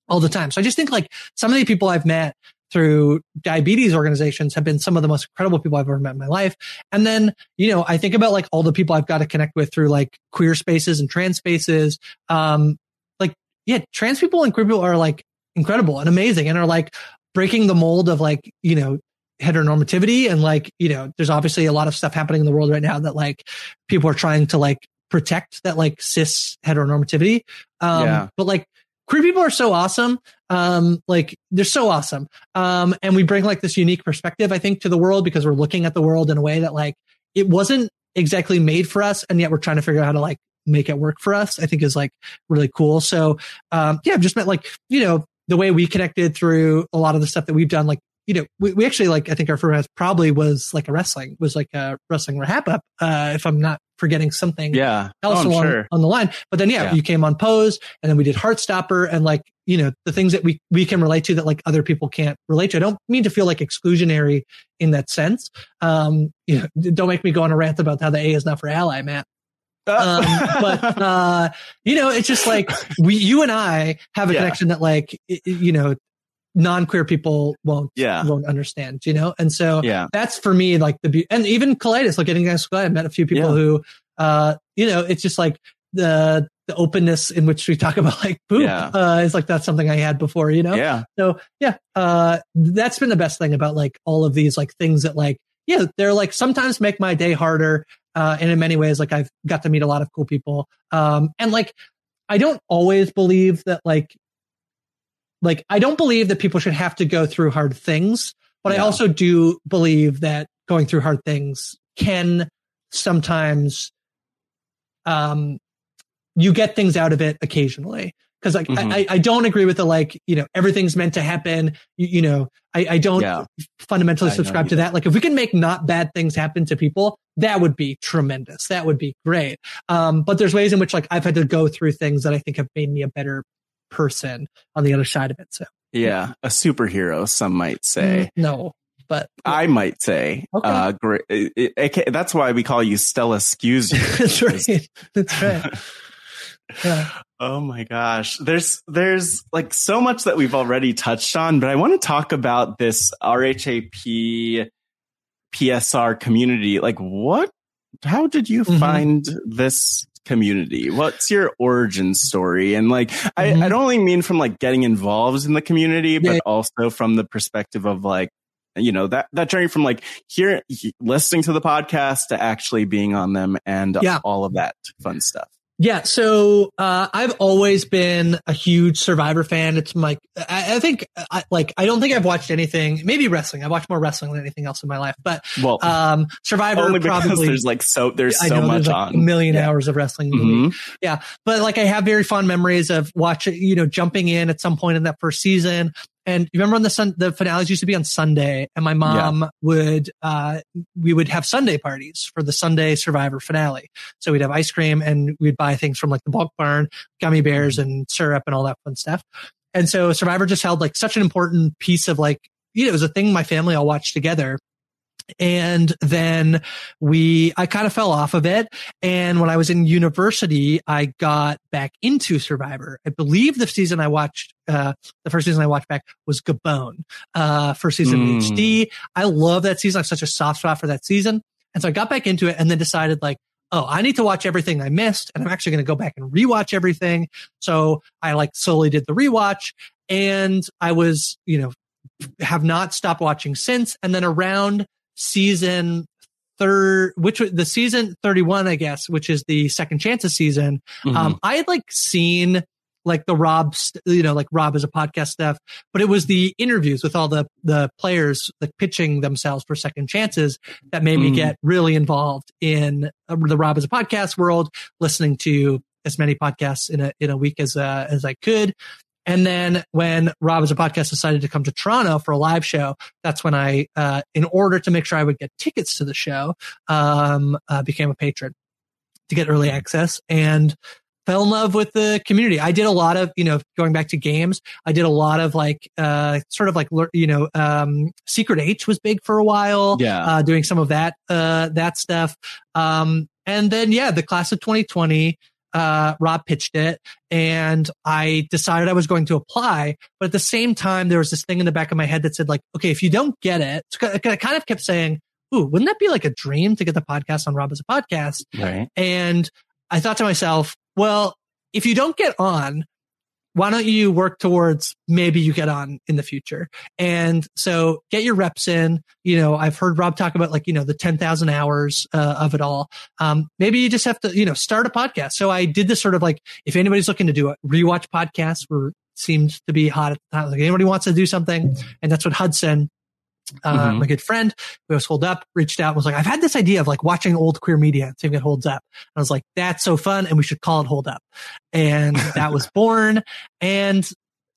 all the time. So I just think like some of the people I've met through diabetes organizations have been some of the most incredible people I've ever met in my life. And then, you know, I think about like all the people I've got to connect with through like queer spaces and trans spaces. Um, like, yeah, trans people and queer people are like incredible and amazing and are like breaking the mold of like, you know, heteronormativity. And like, you know, there's obviously a lot of stuff happening in the world right now that like people are trying to like protect that like cis heteronormativity. Um, Yeah. but like queer people are so awesome. Um, like they're so awesome. Um, and we bring like this unique perspective, I think, to the world because we're looking at the world in a way that like it wasn't exactly made for us. And yet we're trying to figure out how to like make it work for us, I think is like really cool. So, um, yeah, I've just met like, you know, the way we connected through a lot of the stuff that we've done, like, you know, we, we actually like, I think our first probably was like a wrestling, was like a wrestling RHAP-up, uh, if I'm not forgetting something Yeah. else Oh, along sure. on the line. But then, yeah, Yeah. you came on Pose, and then we did Heartstopper, and like you know the things that we we can relate to that like other people can't relate to. I don't mean to feel like exclusionary in that sense. Um, you know, don't make me go on a rant about how the A is not for ally, Matt. Um, but uh, you know, it's just like we, you and I have a Yeah. connection that like i- i- you know, non-queer people won't Yeah. won't understand. You know, and so Yeah. that's for me like the be- and even colitis, like getting guys I met a few people Yeah. who, uh, you know, it's just like the the openness in which we talk about like poop Yeah. uh, is like that's something I had before. You know, Yeah. so yeah, uh, that's been the best thing about like all of these like things that like, yeah, they're like sometimes make my day harder. Uh, and in many ways, like I've got to meet a lot of cool people. Um, and like, I don't always believe that like, like I don't believe that people should have to go through hard things, but I also do believe that going through hard things can sometimes, um, you get things out of it occasionally. Cause like, Mhm. I, I don't agree with the like, you know, everything's meant to happen. You, you know, I, I don't Yeah. fundamentally know subscribe to that. Like if we can make not bad things happen to people, that would be tremendous. That would be great. Um, but there's ways in which like I've had to go through things that I think have made me a better person on the other side of it. So Yeah. A superhero, some might say. mm, no, but I might say. Okay. Uh, great. It, it- that's why we call you Stella Skews. that's right. That's right. Yeah. Oh my gosh. There's, there's like so much that we've already touched on, but I want to talk about this RHAP PSR community. Like what, how did you Mhm. find this community? What's your origin story? And like, I, Mhm. I don't only mean from like getting involved in the community, but Yeah. also from the perspective of like, you know, that, that journey from like here, listening to the podcast to actually being on them and Yeah. all of that fun stuff. Yeah. So, uh, I've always been a huge Survivor fan. It's my, I, I think, I, like, I don't think I've watched anything, maybe wrestling. I've watched more wrestling than anything else in my life, but, Well, um, Survivor only because probably. there's like so there's so know much there's like on a million Yeah. hours of wrestling. Mhm. Yeah. But like I have very fond memories of watching, you know, jumping in at some point in that first season. And you remember when the sun, the finales used to be on Sunday and my mom would, uh, we would have Sunday parties for the Sunday Survivor finale. So we'd have ice cream and we'd buy things from like the bulk barn, gummy bears and syrup and all that fun stuff. And so Survivor just held like such an important piece of like, you know, it was a thing my family all watched together. And then we, I kind of fell off of it. And when I was in university, I got back into Survivor. I believe the season I watched, uh, the first season I watched back was Gabon, uh, first season Mm. of HD. I love that season. I have such a soft spot for that season. And so I got back into it and then decided like, oh, I need to watch everything I missed. And I'm actually going to go back and rewatch everything. So I like slowly did the rewatch and I was, you know, have not stopped watching since. And then around season third, which was the season 31, I guess, which is the second chances season. Um, I had like seen like the Rob, you know, like Rob Has a Podcast stuff, but it was the interviews with all the, the players like pitching themselves for second chances that made me Mhm. get really involved in uh, the Rob Has a Podcast world, listening to as many podcasts in a, in a week as, uh, as I could. And then when Rob Has a Podcast decided to come to Toronto for a live show, that's when I, uh, in order to make sure I would get tickets to the show, um, uh, became a patron to get early access and fell in love with the community. I did a lot of, you know, going back to games, I did a lot of like, uh, sort of like, you know, um, Secret H was big for a while. Yeah. Uh, doing some of that, uh, that stuff. Um, and then, yeah, the class of 2020, uh, Rob pitched it and I decided I was going to apply. But at the same time, there was this thing in the back of my head that said like, okay, if you don't get it, I kind of kept saying, Ooh, wouldn't that be like a dream to get the podcast on Rob Has a Podcast? Right. And I thought to myself, well, if you don't get on, why don't you work towards maybe you get on in the future? And so get your reps in. You know, I've heard Rob talk about like, you know, the 10,000 hours uh, of it all. Um, maybe you just have to, you know, start a podcast. So I did this sort of like, if anybody's looking to do a rewatch podcasts were seemed to be hot at the time. Like anybody wants to do something. And that's what Hudson, uh, Mhm. my good friend who was hold up reached out and was like, I've had this idea of like watching old queer media and seeing it holds up. And I was like, that's so fun. And we should call it hold up. And that was born. And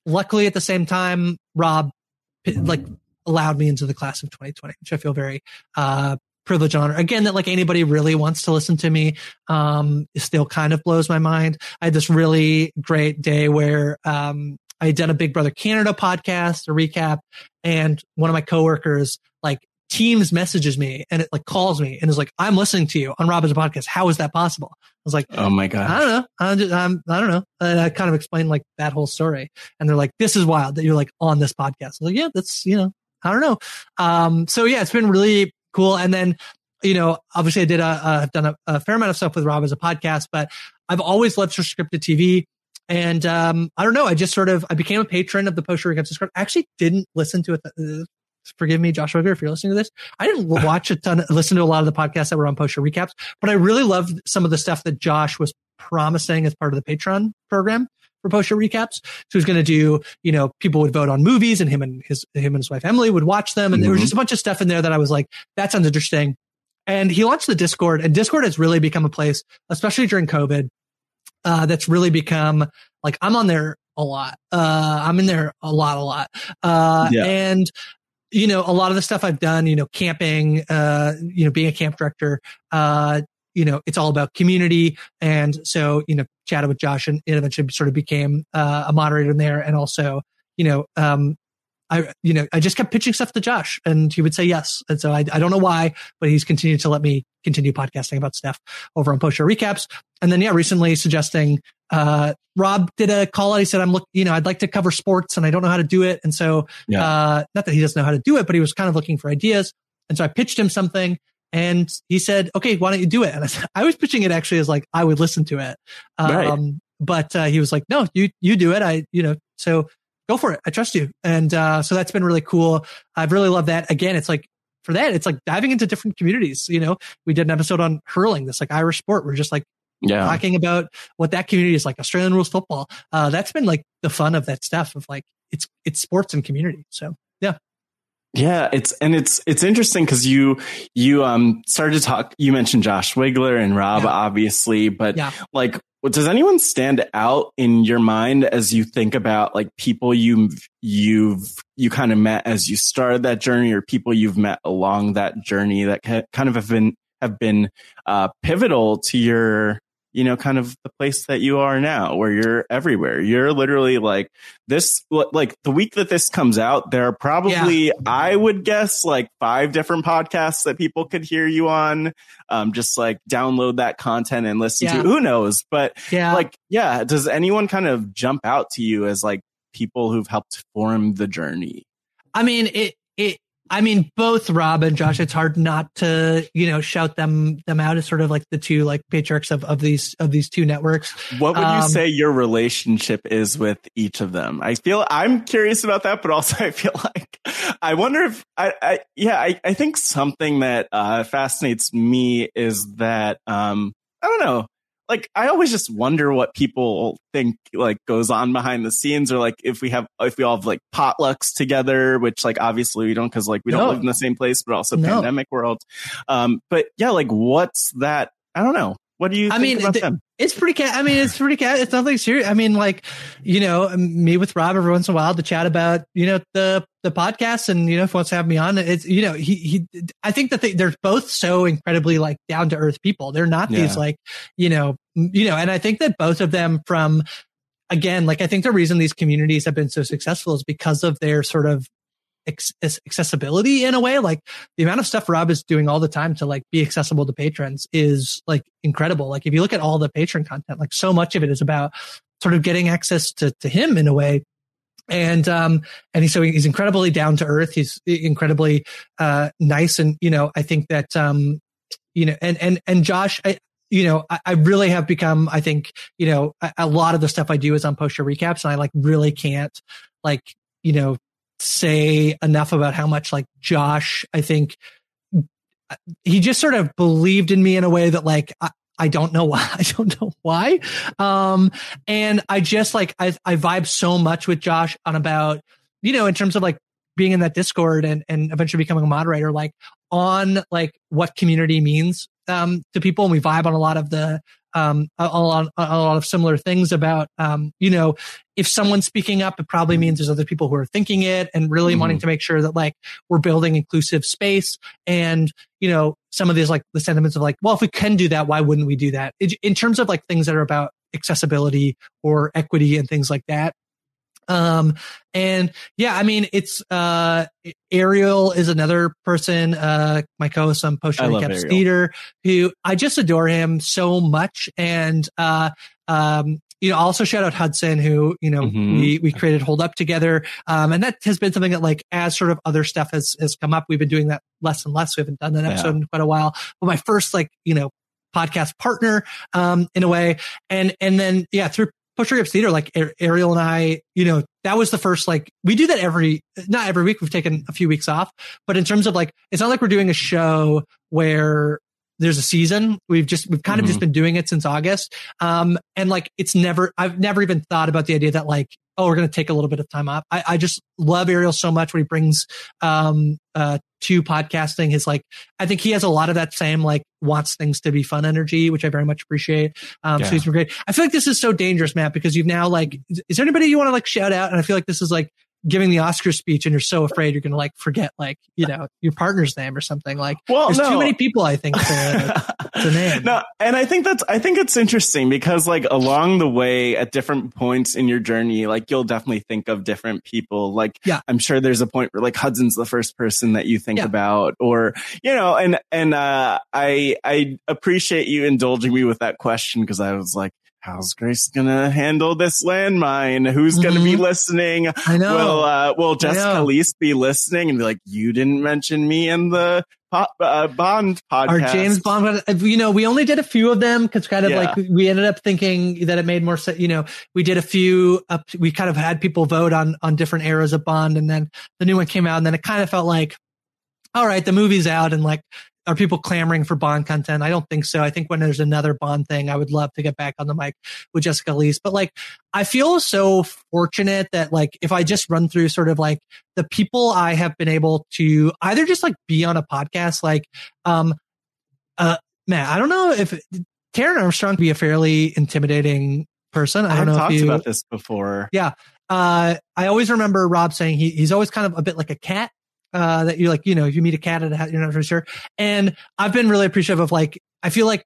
luckily at the same time, Rob like allowed me into the class of 2020, which I feel very, uh, privilege honor again that like anybody really wants to listen to me um it still kind of blows my mind i had this really great day where um i had done a big brother canada podcast a recap and one of my coworkers like Teams messages me and it like calls me and is like, I'm listening to you on Rob Has a Podcast. How is that possible? I was like, Oh my god. I don't know. I'm just, I'm, I don't know. And I kind of explained like that whole story. And they're like, this is wild that you're like on this podcast. I was like, yeah, that's, you know, I don't know. Um, so yeah, it's been really cool. And then, you know, obviously I did a, uh, I've done a, a fair amount of stuff with Rob Has a Podcast, but I've always loved scripted TV. And, um, I don't know. I just sort of, I became a patron of the post recaps Discord. I actually didn't listen to it. Uh, forgive me, Josh Wigler, if you're listening to this. I didn't watch a ton, listen to a lot of the podcasts that were on post recaps, but I really loved some of the stuff that Josh was promising as part of the Patreon program for post show recaps. So he's going to do, you know, people would vote on movies and him and his, him and his wife Emily would watch them. And mm-hmm. there was just a bunch of stuff in there that I was like, that sounds interesting. And he launched the Discord and Discord has really become a place, especially during COVID, uh, that's really become like, I'm on there a lot. Uh, I'm in there a lot, a lot. Uh, yeah. and, you know, a lot of the stuff I've done, you know, camping, uh, you know, being a camp director, uh, you know, it's all about community. And so, you know, chatted with Josh and it eventually sort of became uh, a moderator in there. And also, you know, um, I, you know, I just kept pitching stuff to Josh and he would say yes. And so I, I don't know why, but he's continued to let me continue podcasting about stuff over on post show recaps. And then, yeah, recently suggesting, uh, Rob did a call out. He said, I'm look, you know, I'd like to cover sports and I don't know how to do it. And so, yeah. uh, not that he doesn't know how to do it, but he was kind of looking for ideas. And so I pitched him something and he said, okay, why don't you do it? And I, said, I was pitching it actually as like, I would listen to it. Um, right. but, uh, he was like, no, you, you do it. I, you know, so go for it. I trust you. And, uh, so that's been really cool. I've really loved that. Again, it's like, for that, it's like diving into different communities. You know, we did an episode on hurling, this like Irish sport. We're just like, yeah. talking about what that community is like, Australian rules football. Uh, that's been like the fun of that stuff of like, it's, it's sports and community. So yeah. Yeah, it's and it's it's interesting because you you um started to talk. You mentioned Josh Wigler and Rob, yeah. obviously, but yeah. like, does anyone stand out in your mind as you think about like people you you've you kind of met as you started that journey, or people you've met along that journey that kind of have been have been uh, pivotal to your you know, kind of the place that you are now where you're everywhere. You're literally like this, like the week that this comes out, there are probably, yeah. I would guess like five different podcasts that people could hear you on. Um, just like download that content and listen yeah. to, who knows? But yeah, like, yeah, does anyone kind of jump out to you as like people who've helped form the journey? I mean, it, it, I mean, both Rob and Josh, it's hard not to, you know, shout them, them out as sort of like the two like patriarchs of, of these, of these two networks. What would um, you say your relationship is with each of them? I feel I'm curious about that, but also I feel like I wonder if I, I yeah, I, I think something that, uh, fascinates me is that, um, I don't know like I always just wonder what people think like goes on behind the scenes, or like if we have if we all have like potlucks together, which like obviously we don't because like we don't live in the same place, but also no. pandemic world. Um, but yeah, like what's that? I don't know. What do you? I mean, it's pretty. Ca- I mean, it's pretty. Ca- it's nothing serious. I mean, like, you know, me with Rob every once in a while to chat about, you know, the the podcast, and you know, if he wants to have me on, it's you know, he he. I think that they, they're both so incredibly like down to earth people. They're not yeah. these like, you know, you know, and I think that both of them from again, like I think the reason these communities have been so successful is because of their sort of accessibility in a way. Like the amount of stuff Rob is doing all the time to like be accessible to patrons is like incredible. Like if you look at all the patron content, like so much of it is about sort of getting access to, to him in a way. And, um, and he's so he's incredibly down to earth. He's incredibly, uh, nice. And, you know, I think that, um, you know, and, and, and Josh, I, you know, I, I, really have become, I think, you know, a, a, lot of the stuff I do is on post show recaps and I like really can't like, you know, say enough about how much like Josh, I think he just sort of believed in me in a way that like, I, I don't know why. I don't know why. Um, and I just like, I, I vibe so much with Josh on about, you know, in terms of like being in that Discord and, and eventually becoming a moderator, like on like what community means, um, to people. And we vibe on a lot of the, um, a, a, lot, a lot of similar things about, um, you know, if someone's speaking up, it probably means there's other people who are thinking it and really mm-hmm. wanting to make sure that like we're building inclusive space. And, you know, some of these like the sentiments of like, well, if we can do that, why wouldn't we do that? In terms of like things that are about accessibility or equity and things like that. Um, and yeah, I mean, it's, uh, Ariel is another person, uh, my co-host on Post Recaps Theater, who I just adore him so much. And, uh, um, you know, also shout out Hudson, who, you know, mm-hmm. we, we created Hold Up together. Um, and that has been something that like, as sort of other stuff has, has come up, we've been doing that less and less. We haven't done that episode yeah. in quite a while. But my first, like, you know, podcast partner, um, in a way. And, and then, yeah, through Post Recaps Theater, like Ariel and I, you know, that was the first, like, we do that every, not every week. We've taken a few weeks off, but in terms of like, it's not like we're doing a show where there's a season. We've just we've kind mm-hmm. of just mm-hmm. been doing it since August. Um, and like it's never I've never even thought about the idea that like oh we're gonna take a little bit of time off. I, I just love Ariel so much when he brings um uh to podcasting. His like I think he has a lot of that same like wants things to be fun energy, which I very much appreciate. Um, yeah. so he's been great. I feel like this is so dangerous, Matt, because you've now like is there anybody you want to like shout out? And I feel like this is like giving the Oscar speech and you're so afraid you're going to like forget like, you know, your partner's name or something like, well, there's no. too many people, I think, to, to name. No, and I think that's, I think it's interesting because like along the way at different points in your journey, like you'll definitely think of different people. Like, yeah. I'm sure there's a point where like Hudson's the first person that you think yeah. about or, you know, and, and, uh, I, I appreciate you indulging me with that question because I was like, how's Grace gonna handle this landmine? Who's mm-hmm. gonna be mm-hmm. listening? I know. Will, uh, will Jessica Liese be listening and be like, you didn't mention me in the pop, uh, Bond podcast? Our James Bond, you know, we only did a few of them because kind of yeah. like we ended up thinking that it made more sense. You know, we did a few up, we kind of had people vote on, on different eras of Bond and then the new one came out and then it kind of felt like, all right, the movie's out and like are people clamoring for Bond content? I don't think so. I think when there's another Bond thing, I would love to get back on the mic with Jessica Liese. But like, I feel so fortunate that like, if I just run through sort of like the people I have been able to either just like be on a podcast, like, um, uh, man, I don't know if Taran Armstrong be a fairly intimidating person. I don't I've know talked if you, about this before. Yeah. Uh, I always remember Rob saying he, he's always kind of a bit like a cat uh, that you like, you know, if you meet a cat at a house, you're not really sure. And I've been really appreciative of like, I feel like,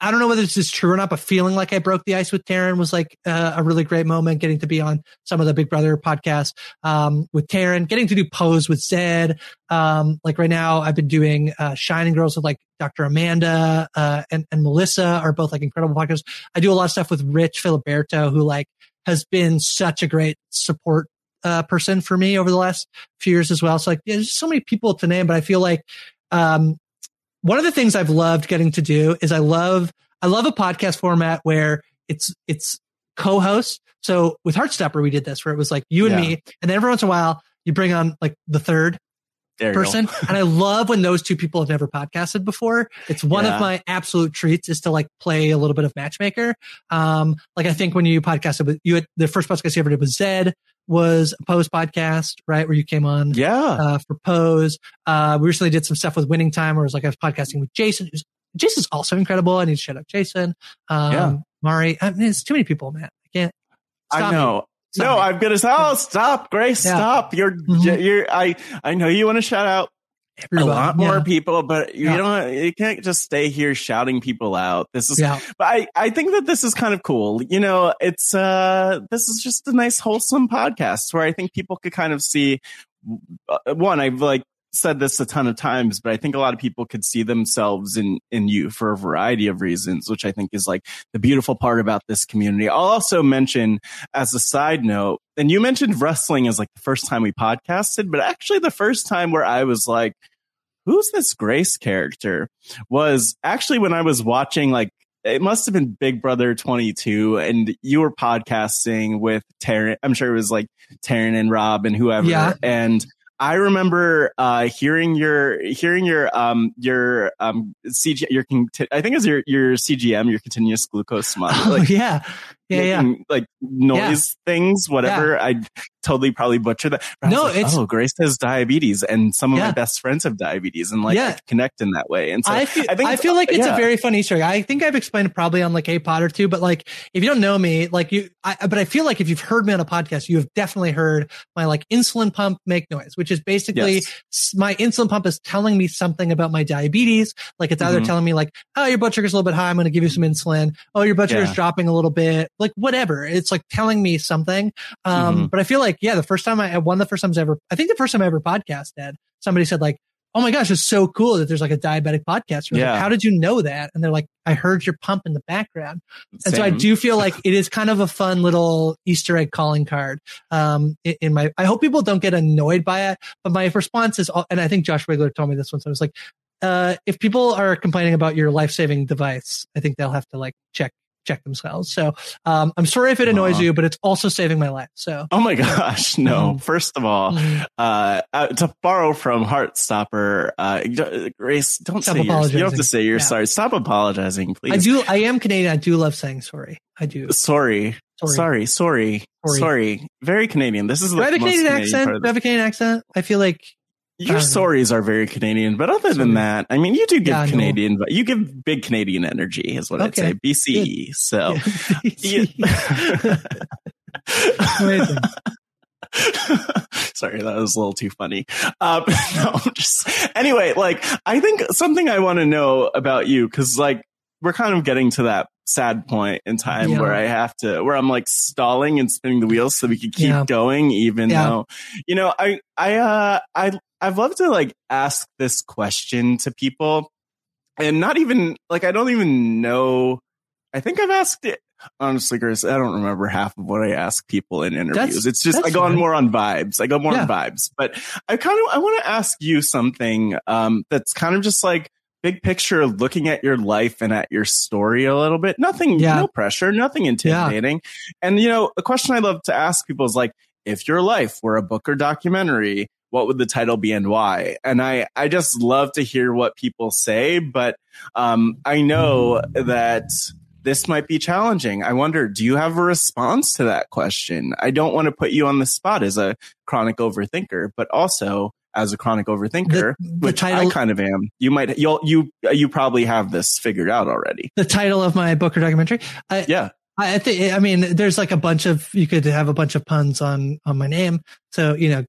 I don't know whether this is true or not, but feeling like I broke the ice with Taran was like uh, a really great moment. Getting to be on some of the Big Brother podcasts um, with Taran, getting to do pose with Zed. Um, like right now, I've been doing uh, Shining Girls with like Dr. Amanda uh, and, and Melissa are both like incredible podcasts. I do a lot of stuff with Rich Filiberto, who like has been such a great support uh, person for me over the last few years as well. So like, yeah, there's so many people to name, but I feel like, um, one of the things I've loved getting to do is I love, I love a podcast format where it's, it's co-host. So with Heartstopper, we did this where it was like you and yeah. me, and then every once in a while you bring on like the third person. and I love when those two people have never podcasted before. It's one yeah. of my absolute treats is to like play a little bit of matchmaker. Um, like I think when you podcasted with you, had, the first podcast you ever did was Zed was a Pose podcast, right? Where you came on. Yeah. Uh, for Pose. Uh, we recently did some stuff with Winning Time where it was like I was podcasting with Jason. Who's, Jason's also incredible. I need to shout out Jason. Um, yeah. Mari. I mean, it's too many people, man. I can't. I know. No. I'm gonna say, oh, stop, Grace, yeah. stop. You're, mm-hmm. you're, I, I know you want to shout out a lot more yeah. people, but you yeah. don't, you can't just stay here shouting people out. This is, yeah. but I, I think that this is kind of cool. You know, it's, uh, this is just a nice wholesome podcast where I think people could kind of see uh, one, I've like said this a ton of times, but I think a lot of people could see themselves in, in you for a variety of reasons, which I think is like the beautiful part about this community. I'll also mention as a side note, and you mentioned wrestling as like the first time we podcasted, but actually the first time where I was like, who's this Grace character was actually when I was watching like it must have been Big Brother 22 and you were podcasting with Taran. I'm sure it was like Taran and Rob and whoever. Yeah. And I remember uh, hearing your hearing your um your um CG your I think it was your your CGM your continuous glucose monitor. Oh, like, yeah, yeah, making, yeah. Like noise yeah. things, whatever. Yeah. I totally probably butcher that. No, like, it's oh, Grace has diabetes, and some of Yeah. my best friends have diabetes, and like Yeah. Connect in that way. And so I feel, I, think feel like it's yeah. a very fun Easter egg. I think I've explained it probably on like a pod or two, but like if you don't know me, like you, I, but I feel like if you've heard me on a podcast, you have definitely heard my like insulin pump make noise, which is basically Yes. my insulin pump is telling me something about my diabetes. Like it's either Mhm. telling me like, oh, your blood sugar's a little bit high. I'm going to give you some insulin. Oh, your blood sugar's dropping a little bit. Like whatever. It's like telling me something. Um, Mhm. but I feel like, yeah, the first time I, one of the first times I ever, I think the first time I ever podcasted, somebody said like, Oh my gosh, it's so cool that there's like a diabetic podcast. Was like, Yeah. How did you know that? And they're like, I heard your pump in the background. And so I do feel like it is kind of a fun little Easter egg calling card. Um, in, in my, I hope people don't get annoyed by it, but my response is, and I think Josh Wigler told me this once. I was like, uh, if people are complaining about your life saving device, I think they'll have to like check, check themselves. So, um, I'm sorry if it annoys you, but it's also saving my life. So, Oh my gosh, no. Mhm. First of all, Mhm. uh, uh, to borrow from Heartstopper, uh, Grace, don't Stop say you're, don't have to say you're Yeah. sorry. Stop apologizing, please. I do, I am Canadian. I do love saying sorry. I do. Sorry. Sorry. Sorry. Sorry. Sorry. Very Canadian. This is Do I have a most Canadian Canadian accent? Do I have a Canadian accent? I feel like Your Um, stories are very Canadian, but other than that, I mean, you do give Yeah, Canadian, but you give big Canadian energy, is what Okay. I'd say. BCE. So, Amazing. Sorry, that was a little too funny. Um, no, just anyway, like I think something I want to know about you because like we're kind of getting to that sad point in time Yeah. where I have to where I'm like stalling and spinning the wheels so we can keep Yeah. going, even Yeah. though you know I I uh I I've loved to like ask this question to people and not even like I don't even know. I think I've asked it honestly, Chris. I don't remember half of what I ask people in interviews. That's- it's just I go on fine. more on vibes. I go more Yeah. on vibes. But I kind of I want to ask you something um, that's kind of just like big picture, looking at your life and at your story a little bit. Nothing, Yeah. no pressure, nothing intimidating. And you know, a question I love to ask people is like, if your life were a book or documentary, what would the title be and why? And I, I just love to hear what people say, but um, I know that this might be challenging. I wonder, do you have a response to that question? I don't want to put you on the spot as a chronic overthinker, but also as a chronic overthinker, The- the which I kind of am. You might, you'll, you, you probably have this figured out already. the title of my book or documentary. I, Yeah. I, think, I mean, there's like a bunch of, you could have a bunch of puns on, on my name. So, you know,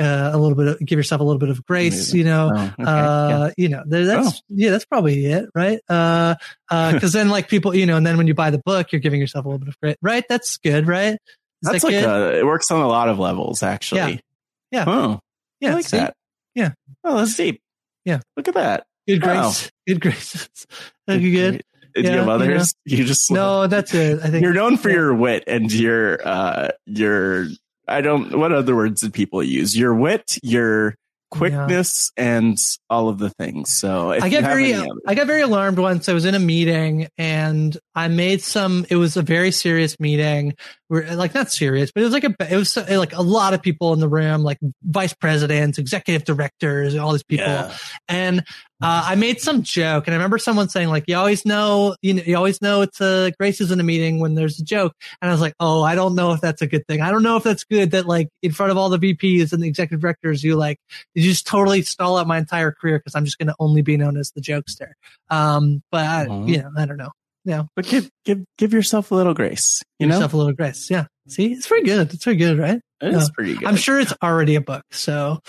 uh, a little bit of, give yourself a little bit of grace, Amazing. you know, Oh, okay. uh, Yeah. you know, that's, yeah, that's probably it. Right. Uh, uh, cause then like people, you know, and then when you buy the book, you're giving yourself a little bit of grace, right? That's good. Right. Is That's that like a, it works on a lot of levels, actually. Yeah. Oh, yeah. I like see? that. Yeah. Oh, that's deep. Yeah. Look at that. Good grace. Good grace. That'd be good. Do you Yeah, have you know. others? You, just No, that's it. I think you're known for yeah. your wit and your uh your I don't what other words did people use? Your wit, your quickness, and all of the things. So if I get very, other- I got very alarmed once. I was in a meeting and I made some. It was a very serious meeting. Where, like not serious, but it was like a, it was like a lot of people in the room, like vice presidents, executive directors, all these people. Yeah. And uh, I made some joke, and I remember someone saying like, "You always know, you know, you always know it's a Grace is in a meeting when there's a joke." And I was like, "Oh, I don't know if that's a good thing. I don't know if that's good that like in front of all the VPs and the executive directors, you like you just totally stall out my entire career because I'm just going to only be known as the jokester." Um, but I, Mhm. you know, I don't know. Yeah, but give give give yourself a little grace. You give know, yourself a little grace. Yeah, see, it's pretty good. It's pretty good, right? it is Yeah. pretty good. I'm sure it's already a book. So,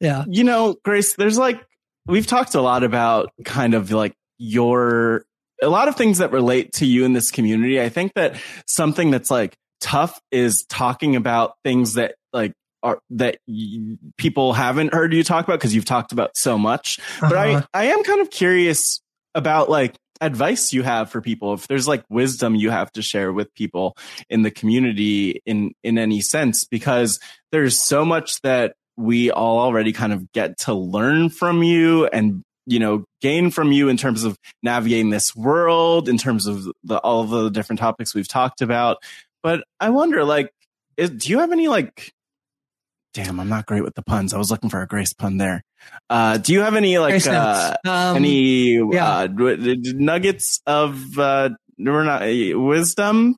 yeah, you know, Grace, there's like, we've talked a lot about kind of like your, a lot of things that relate to you in this community. I think that something that's like tough is talking about things that like are, that y- people haven't heard you talk about because you've talked about so much. But Uh-huh. I, I am kind of curious about like advice you have for people if there's like wisdom you have to share with people in the community in in any sense because there's so much that we all already kind of get to learn from you and you know gain from you in terms of navigating this world in terms of the all of the different topics we've talked about but i wonder like is, do you have any like damn i'm not great with the puns i was looking for a grace pun there uh do you have any like uh. Um, any yeah. uh nuggets of uh we're not wisdom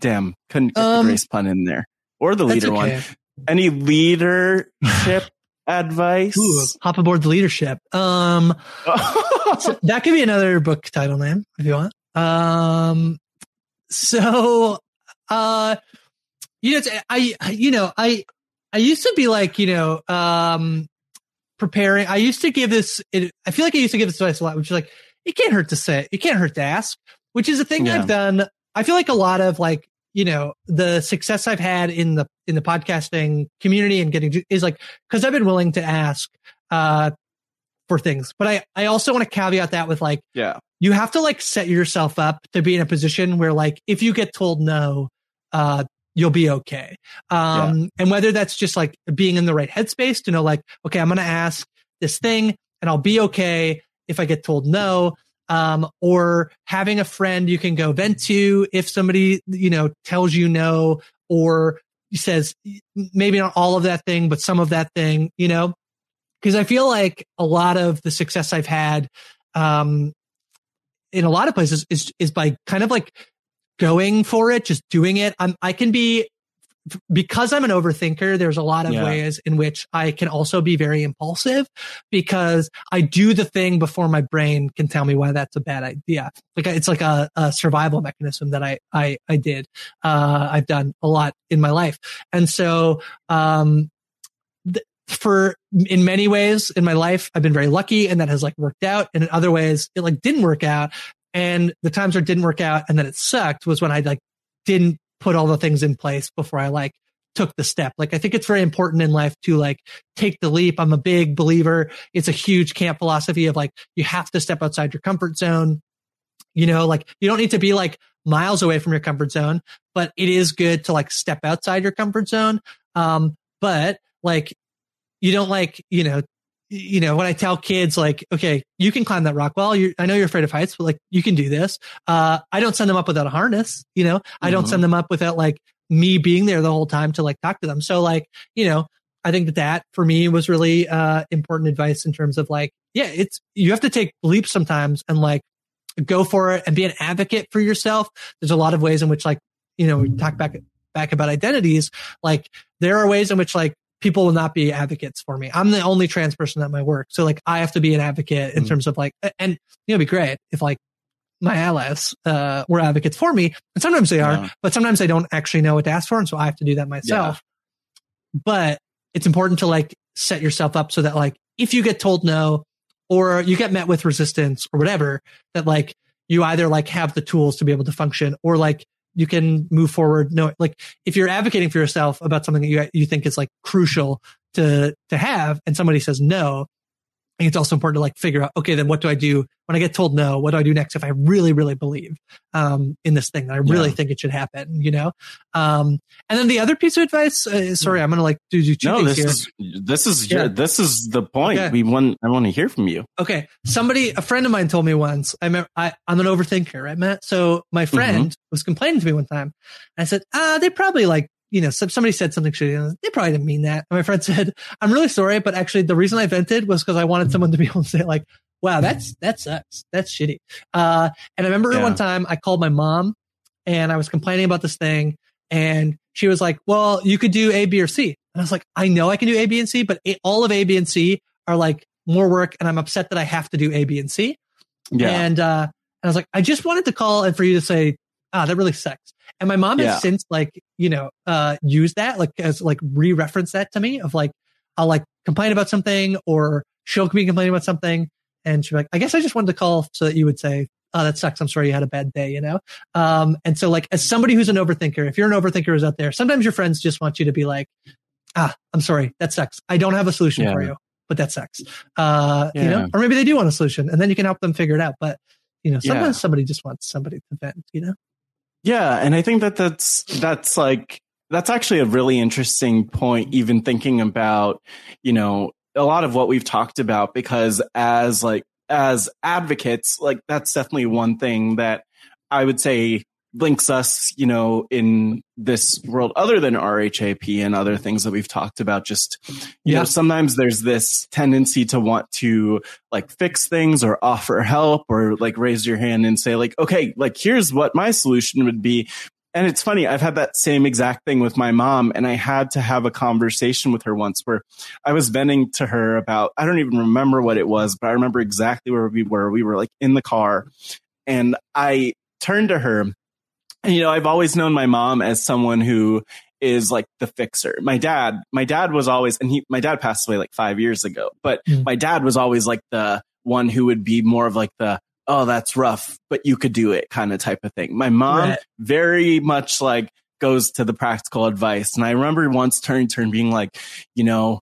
damn couldn't get Um, the grace pun in there or the leader one okay. Any leadership advice? Ooh, hop aboard the Leedership. Um, so that could be another book title name if you want. Um, so, uh, you know, I, you know, I, I used to be like, you know, um, preparing. I used to give this, it, I feel like I used to give this advice a lot, which is like, it can't hurt to say, it can't hurt to ask, which is a thing Yeah. I've done. I feel like a lot of like, you know, the success I've had in the, in the podcasting community and getting is like, cause I've been willing to ask, uh, for things, but I, I also want to caveat that with like, Yeah. you have to like set yourself up to be in a position where like if you get told no uh you'll be okay. Um and whether that's just like being in the right headspace to know like okay i'm gonna ask this thing and i'll be okay if i get told no um or having a friend you can go vent to if somebody you know tells you no or says maybe not all of that thing but some of that thing you know because i feel like a lot of the success i've had um in a lot of places is is by kind of like going for it, just doing it. I'm I can be because I'm an overthinker, there's a lot of Yeah. ways in which I can also be very impulsive because I do the thing before my brain can tell me why that's a bad idea. Like it's like a, a survival mechanism that I, I, I did. Uh, I've done a lot in my life. And so, um, th- for in many ways in my life, I've been very lucky and that has like worked out. And in other ways, it like didn't work out. And the times where it didn't work out and then it sucked was when I like didn't put all the things in place before I like took the step. Like I think it's very important in life to like take the leap. I'm a big believer. It's a huge camp philosophy of like you have to step outside your comfort zone. You know, like you don't need to be like miles away from your comfort zone, but it is good to like step outside your comfort zone. Um, but like you don't like, you know, you know, when I tell kids like, okay, you can climb that rock wall. You, I know you're afraid of heights, but like you can do this. Uh, I don't send them up without a harness. You know, I don't Mhm. send them up without like me being there the whole time to like talk to them. So like, you know, I think that that for me was really, uh, important advice in terms of like, yeah, it's, you have to take leaps sometimes and like go for it and be an advocate for yourself. There's a lot of ways in which like, you know, we talk back, back about identities. Like there are ways in which like people will not be advocates for me. I'm the only trans person at my work. So like I have to be an advocate in terms of like, and you know, it'd be great if like my allies, uh, were advocates for me. And sometimes they are, Yeah. but sometimes I don't actually know what to ask for. And so I have to do that myself. But it's important to like set yourself up so that like if you get told no or you get met with resistance or whatever, that like you either like have the tools to be able to function or like you can move forward. No, like if you're advocating for yourself about something that you, you think is like crucial to, to have and somebody says no, I think it's also important to like figure out, okay, then what do I do when I get told no? What do I do next if I really, really believe, um, in this thing that I really Yeah. think it should happen, you know? Um, and then the other piece of advice, uh, sorry, I'm to like do, do two No, things this here. is this is Yeah. this is the point. Okay. We want I want to hear from you. Okay. Somebody, a friend of mine told me once, I remember, I, I'm an overthinker, right, Matt? So my friend was complaining to me one time. I said, ah, they probably like, you know, somebody said something shitty. and They probably didn't mean that. And my friend said, I'm really sorry, but actually the reason I vented was because I wanted someone to be able to say like, wow, that's, that sucks. That's shitty. Uh, and I remember Yeah. one time I called my mom and I was complaining about this thing and she was like, well, you could do A, B, or C. And I was like, I know I can do A, B, and C, but a, all of A, B, and C are like more work. And I'm upset that I have to do A, B, and C. Yeah. And, uh, and I was like, I just wanted to call and for you to say, ah, that really sucks. And my mom Yeah. has since like, you know, uh, used that, like, as like re-reference that to me of like, I'll like complain about something or she'll be complaining about something. And she'll be like, I guess I just wanted to call so that you would say, oh, that sucks. I'm sorry you had a bad day, you know? Um, and so like, as somebody who's an overthinker, if you're an overthinker who's out there, sometimes your friends just want you to be like, ah, I'm sorry. That sucks. I don't have a solution Yeah. for you, but that sucks. Uh, you know, or maybe they do want a solution and then you can help them figure it out. But, you know, Yeah. sometimes somebody just wants somebody to vent, you know? Yeah, and I think that that's that's like that's actually a really interesting point even thinking about, you know, a lot of what we've talked about because as like as advocates, like that's definitely one thing that I would say links us, you know, in this world other than RHAP and other things that we've talked about. Just, you Yeah. know, sometimes there's this tendency to want to like fix things or offer help or like raise your hand and say like, okay, like here's what my solution would be. and it's funny, I've had that same exact thing with my mom, and I had to have a conversation with her once where I was venting to her about, I don't even remember what it was, but I remember exactly where we were. We were like in the car, and I turned to her, you know, I've always known my mom as someone who is like the fixer. My dad, my dad was always, and he, my dad passed away like five years ago, but mm. my dad was always like the one who would be more of like the, oh, that's rough, but you could do it kind of type of thing. My mom right. very much like goes to the practical advice. And I remember once turning to her and being like, you know,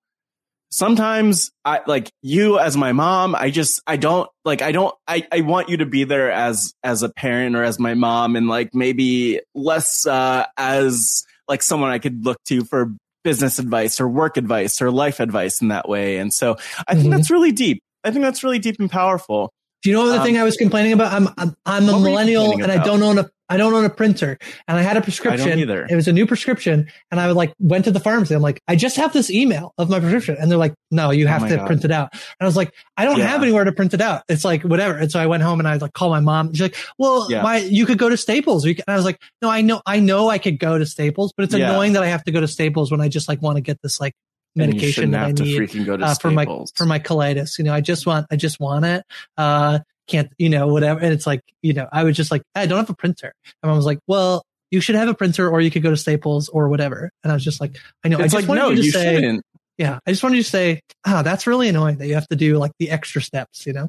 sometimes I like you as my mom. I just, I don't like, I don't, I, I want you to be there as, as a parent or as my mom and like maybe less, uh, as like someone I could look to for business advice or work advice or life advice in that way. And so I think mm-hmm. that's really deep. I think that's really deep and powerful. Do you know the um, thing I was complaining about? I'm I'm, I'm a millennial and I don't own a I don't own a printer, and I had a prescription. either. It was a new prescription, and I like went to the pharmacy. I'm like, I just have this email of my prescription, and they're like, No, you oh have oh to God. print it out. And I was like, I don't yeah. have anywhere to print it out. It's like whatever. And so I went home and I like called my mom. She's like, Well, yeah. why you could go to Staples? And I was like, No, I know, I know, I could go to Staples, but it's yeah. annoying that I have to go to Staples when I just like want to get this like medication that I need uh, for my for my colitis. You know, I just want I just want it. Uh, can't, you know, whatever. And it's like, you know, I was just like, I don't have a printer. And I was like, well, you should have a printer or you could go to Staples or whatever. And I was just like, I know. It's I just like, wanted no, you to you say, shouldn't. Yeah. I just wanted you to say, ah, oh, that's really annoying that you have to do like the extra steps, you know?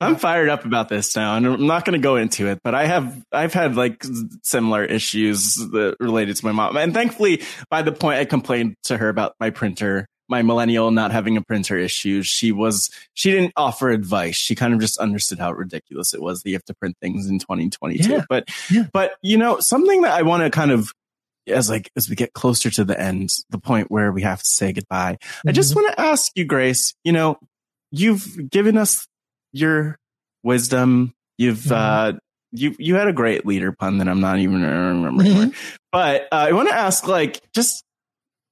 I'm fired up about this now and I'm not going to go into it, but I have, I've had like similar issues that related to my mom. And thankfully, by the point I complained to her about my printer, my millennial not having a printer issue, she was, she didn't offer advice. She kind of just understood how ridiculous it was that you have to print things in 2022. Yeah. But, yeah. but, you know, something that I want to kind of, as like, as we get closer to the end, the point where we have to say goodbye, mm-hmm. I just mm-hmm. want to ask you, Grace, you know, you've given us your wisdom. You've, mm-hmm. uh, you you had a great leader pun that I'm not even remembering. Mm-hmm. But uh, I want to ask, like, just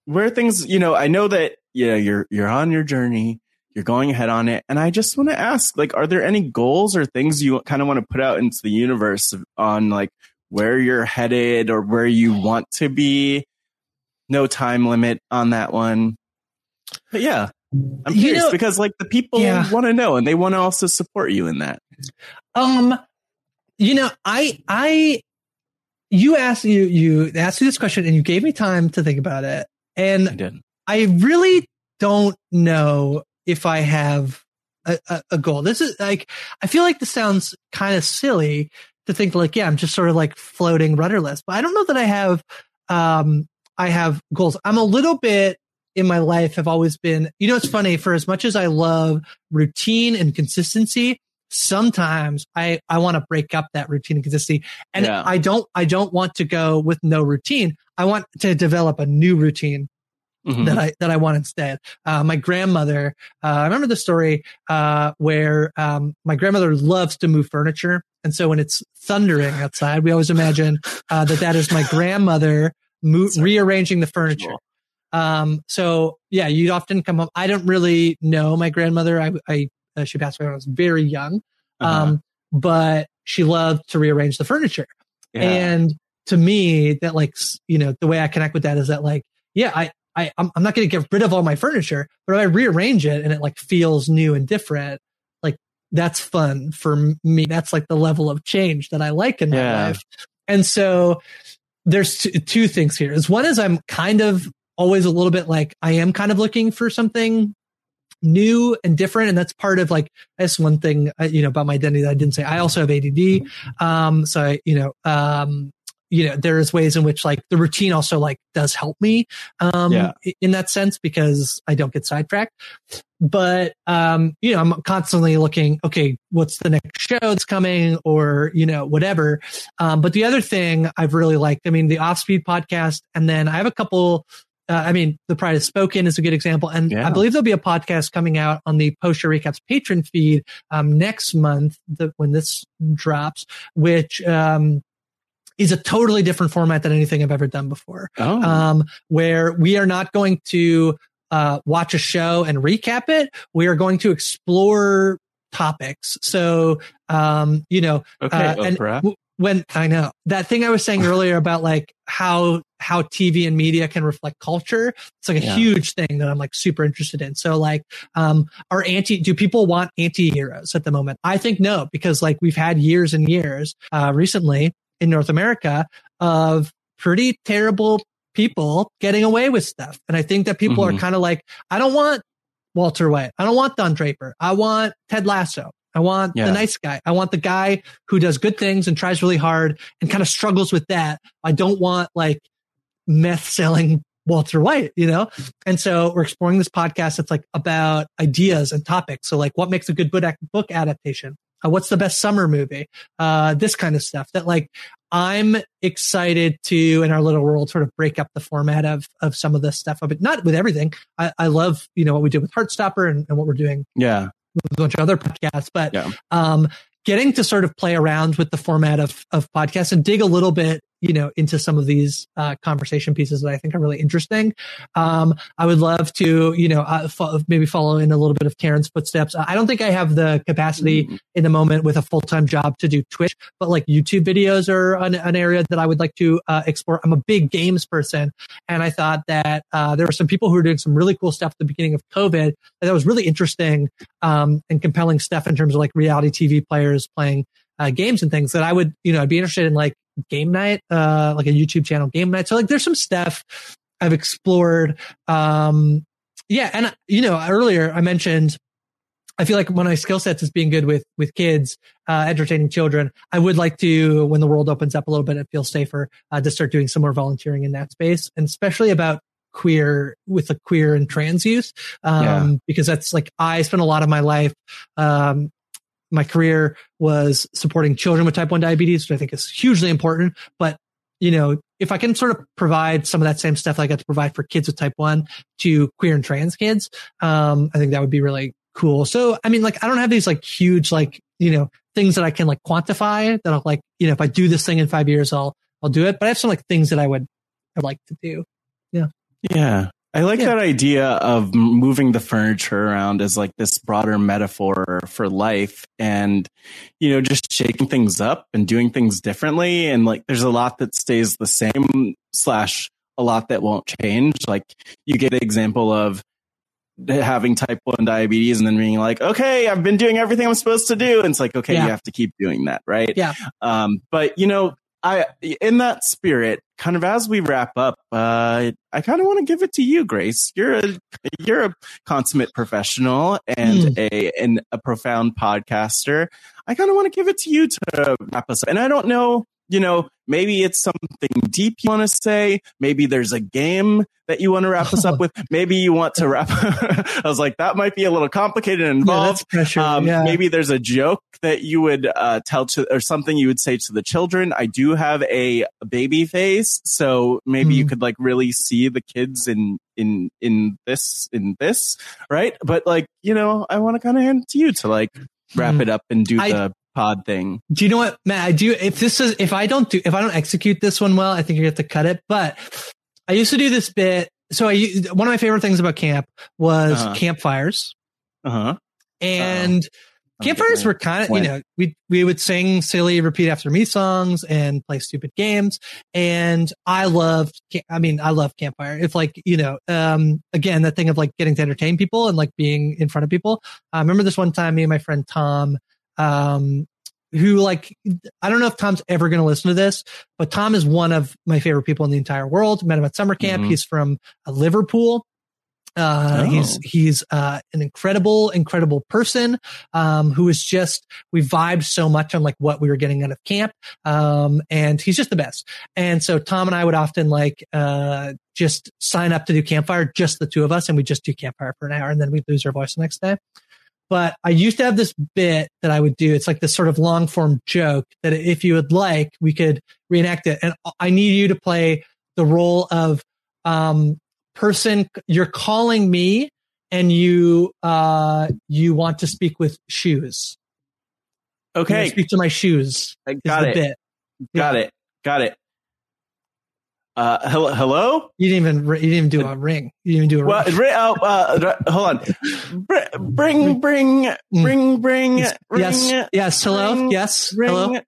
where things, you know, I know that you know, you're you're on your journey, you're going ahead on it, and I just want to ask, like, are there any goals or things you kind of want to put out into the universe on like where you're headed or where you want to be? No time limit on that one. But yeah, I'm curious you know, because like the people yeah. want to know and they want to also support you in that. Um, you know, I I you asked you you asked me this question and you gave me time to think about it, and I really don't know if I have a, a, a, goal. This is like, I feel like this sounds kind of silly to think like, yeah, I'm just sort of like floating rudderless, but I don't know that I have, um, I have goals. I'm a little bit in my life have always been, you know, it's funny for as much as I love routine and consistency, sometimes I, I want to break up that routine and consistency. And yeah. I don't, I don't want to go with no routine. I want to develop a new routine Mm-hmm. that I that I want instead. Uh, my grandmother, uh, I remember the story uh, where um, my grandmother loves to move furniture, and so when it's thundering outside, we always imagine uh, that that is my grandmother mo- rearranging the furniture. Um, so yeah, you'd often come home. I don't really know my grandmother. I, I uh, she passed away when I was very young, uh-huh. um, but she loved to rearrange the furniture, yeah. and to me, that like you know the way I connect with that is that like yeah, I I, I'm, I'm not going to get rid of all my furniture, but if I rearrange it and it like feels new and different, like that's fun for me. That's like the level of change that I like in my yeah. life. And so there's two, two things here. Is one is I'm kind of always a little bit like I am kind of looking for something new and different. And that's part of like, that's one thing, uh, you know, about my identity that I didn't say. I also have ADD. Um, so I, you know, um, you know, there's ways in which like the routine also like does help me, um, yeah. in that sense because I don't get sidetracked. But, um, you know, I'm constantly looking, okay, what's the next show that's coming or, you know, whatever. Um, but the other thing I've really liked, I mean, the off speed podcast, and then I have a couple uh, I mean, the Pride has spoken is a good example, and yeah. I believe there'll be a podcast coming out on the Post Show Recaps patron feed um, next month the, when this drops, which um, is a totally different format than anything I've ever done before. Oh. Um, where we are not going to uh, watch a show and recap it. We are going to explore topics. So, um, you know, okay, uh, and w- when I know that thing I was saying earlier about like how how TV and media can reflect culture. It's like a Yeah. huge thing that I'm like super interested in. So like, um, are anti do people want anti-heroes at the moment? I think no, because like we've had years and years uh, recently in North America of pretty terrible people getting away with stuff, and I think that people Mhm. are kind of like, I don't want Walter White, I don't want Don Draper, I want Ted Lasso. I want Yeah. the nice guy. I want the guy who does good things and tries really hard and kind of struggles with that. I don't want like meth selling Walter White, you know? And so we're exploring this podcast. It's like about ideas and topics. So like what makes a good book, book adaptation? Uh, what's the best summer movie? Uh, this kind of stuff that like I'm excited to in our little world sort of break up the format of, of some of this stuff, but not with everything. I, I love, you know, what we did with Heartstopper and, and what we're doing Yeah. with a bunch of other podcasts, but Yeah. um, getting to sort of play around with the format of of podcasts and dig a little bit, you know, into some of these uh, conversation pieces that I think are really interesting. Um, I would love to, you know, uh, fo- maybe follow in a little bit of Taran's footsteps. I don't think I have the capacity in the moment with a full time job to do Twitch, but like YouTube videos are an, an area that I would like to uh, explore. I'm a big games person, and I thought that uh, there were some people who were doing some really cool stuff at the beginning of COVID that was really interesting um, and compelling stuff in terms of like reality TV players playing uh, games and things that I would, you know, I'd be interested in like game night, uh, like a YouTube channel game night. So like there's some stuff I've explored. Um, yeah. And you know, earlier I mentioned, I feel like one of my skill sets is being good with, with kids, uh, entertaining children. I would like to, when the world opens up a little bit, it feels safer, uh, to start doing some more volunteering in that space and especially about queer with the queer and trans youth. Um, Yeah. because that's like, I spent a lot of my life, um, my career was supporting children with type 1 diabetes, which I think is hugely important. But, you know, if I can sort of provide some of that same stuff that I got to provide for kids with type 1 to queer and trans kids, um, I think that would be really cool. So, I mean, like, I don't have these like huge, like, you know, things that I can like quantify that I'll like, you know, if I do this thing in five years, I'll, I'll do it. But I have some like things that I would, I'd like to do. Yeah. Yeah. I like Yeah. that idea of moving the furniture around as like this broader metaphor for life and, you know, just shaking things up and doing things differently. And like, there's a lot that stays the same slash a lot that won't change. Like you get the example of having type 1 diabetes and then being like, okay, I've been doing everything I'm supposed to do. And it's like, okay, Yeah. you have to keep doing that. Right. Yeah. Um, but you know, I, in that spirit, kind of as we wrap up, uh, I kind of want to give it to you, Grace. You're a, you're a consummate professional and a, and a profound podcaster. I kind of want to give it to you to wrap us up. And I don't know, you know, maybe it's something deep you want to say. Maybe there's a game that you want to wrap us up with. Maybe you want to wrap. I was like, that might be a little complicated and Yeah, involved. that's pressure. Um, yeah. Maybe there's a joke that you would uh, tell to, or something you would say to the children. I do have a baby face, so maybe you Mm. could like really see the kids in in in this in this, right? But like you know, I want to kind of hand it to you to like wrap Mm. it up and do I- the pod thing. Do you know what, Matt? I do. If this is, if I don't do, if I don't execute this one well, I think you have to cut it. But I used to do this bit. So I, one of my favorite things about camp was Uh-huh. campfires Uh huh. and I'm campfires were kind of, you know, we, we would sing silly repeat after me songs and play stupid games. And I loved, I mean, I love campfire. It's like, you know, um, again, that thing of like getting to entertain people and like being in front of people. I remember this one time, me and my friend Tom, um, who like, I don't know if Tom's ever going to listen to this, but Tom is one of my favorite people in the entire world. Met him at summer camp. Mhm. He's from uh, Liverpool. Uh, Oh. he's, he's, uh, an incredible, incredible person, um, who is just, we vibed so much on like what we were getting out of camp. Um, and he's just the best. And so Tom and I would often like, uh, just sign up to do campfire, just the two of us, and we just do campfire for an hour and then we'd lose our voice the next day. But I used to have this bit that I would do. It's like this sort of long form joke that if you would like, we could reenact it. And I need you to play the role of, um, person you're calling me and you, uh, you want to speak with shoes. Okay, Speak to my shoes. I got it. Bit. Got it. Got it. Uh, hello, hello. You didn't even, you didn't even do a ring. You didn't even do a Well, ring. ri- oh, uh, hold on. Br- Bring, bring, bring, bring. Mm. yes. ring, Yes. Hello. ring, yes. ring. Hello.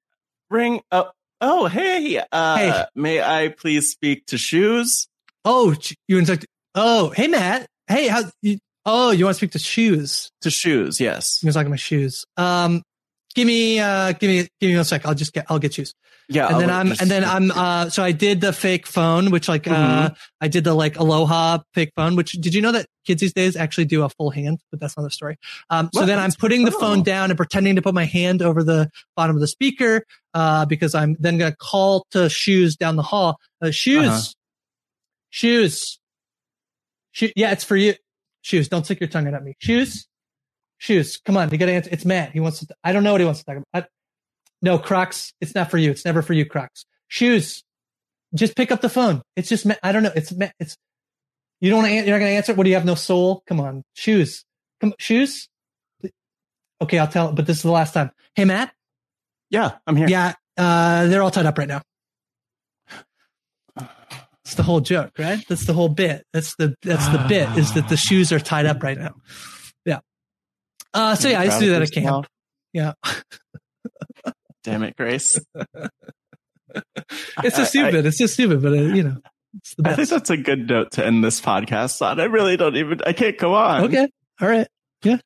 ring. Oh, oh, hey. Uh, Hey. May I please speak to Shoes? Oh, you want to talk oh, hey, Matt. Hey, how, you, oh, you want to speak to shoes? To Shoes, yes. You want talking my shoes? Um, give me, uh, give me, give me one sec. I'll just get, I'll get shoes. Yeah. and then I'll I'm, just- and then I'm, uh, so I did the fake phone, which like, uh, Mhm. I did the like Aloha fake phone, which did you know that kids these days actually do a full hand? But that's another story. Um, so What? then I'm putting the Oh. phone down and pretending to put my hand over the bottom of the speaker, uh, because I'm then going to call to shoes down the hall. Uh, shoes, Uh-huh. shoes, Shoe- yeah, it's for you. Shoes, don't stick your tongue out at me. Shoes, shoes, come on, you got to answer. It's Matt. He wants to. I don't know what he wants to talk about. I, no, Crocs. It's not for you. It's never for you, Crocs. Shoes. Just pick up the phone. It's just. Ma- I don't know. It's. Ma- It's. You don't. Want to, you're not going to answer. It? What do you have? No soul. Come on. Shoes. Come. Shoes. Okay, I'll tell. But this is the last time. Hey, Matt. Yeah, I'm here. Yeah, uh, they're all tied up right now. It's the whole joke, right? That's the whole bit. That's the that's the bit is that the shoes are tied up right now. Uh, so yeah, I used to do that at camp. Yeah. Damn it, Grace. It's so stupid. it's just stupid, but uh, you know, it's the I think that's a good note to end this podcast on. I really don't even, I can't go on. Okay. All right. Yeah.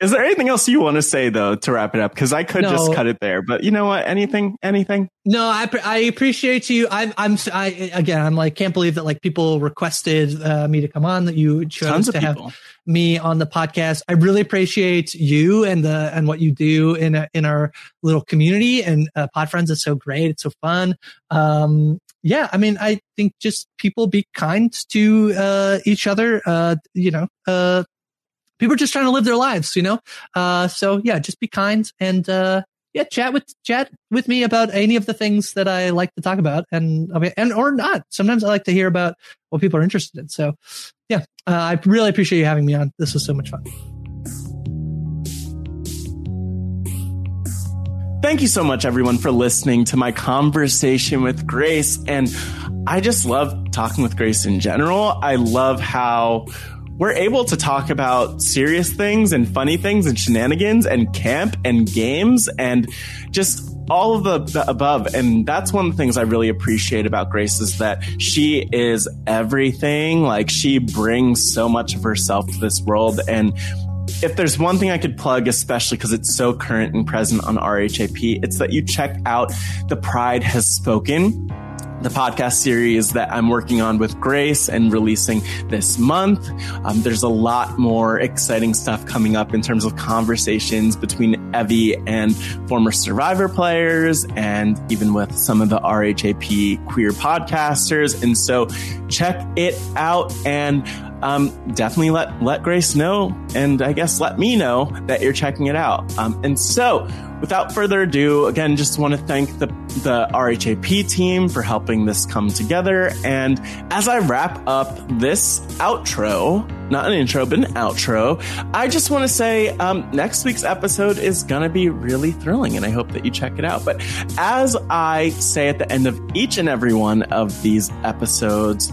Is there anything else you want to say though to wrap it up? Because I could just cut it there, but you know what? Anything? Anything? No, I I appreciate you. I'm I'm I again I'm like can't believe that like people requested uh, me to come on that you chose Tons of to people. Me on the podcast. I really appreciate you and the and what you do in a, in our little community and uh, Pod Friends is so great. It's so fun. Um, yeah, I mean, I think just people be kind to uh, each other. Uh, you know, uh, people are just trying to live their lives. You know, uh, so yeah, just be kind and uh, yeah, chat with chat with me about any of the things that I like to talk about, and and or not. Sometimes I like to hear about what people are interested in. So, yeah, uh, I really appreciate you having me on. This was so much fun. Thank you so much, everyone, for listening to my conversation with Grace. And I just love talking with Grace in general. I love how we're able to talk about serious things and funny things and shenanigans and camp and games and just all of the, the above. And that's one of the things I really appreciate about Grace is that she is everything. Like she brings so much of herself to this world. And if there's one thing I could plug, especially because it's so current and present on RHAP, it's that you check out The Pride Has Spoken, the podcast series that I'm working on with Grace and releasing this month. Um, there's a lot more exciting stuff coming up in terms of conversations between Evie and former Survivor players and even with some of the RHAP queer podcasters. And so check it out and um, definitely let let Grace know, and I guess let me know that you're checking it out. Um, and so, without further ado, again, just want to thank the the RHAP team for helping this come together. And as I wrap up this outro, not an intro, but an outro, I just want to say um, next week's episode is gonna be really thrilling, and I hope that you check it out. But as I say at the end of each and every one of these episodes.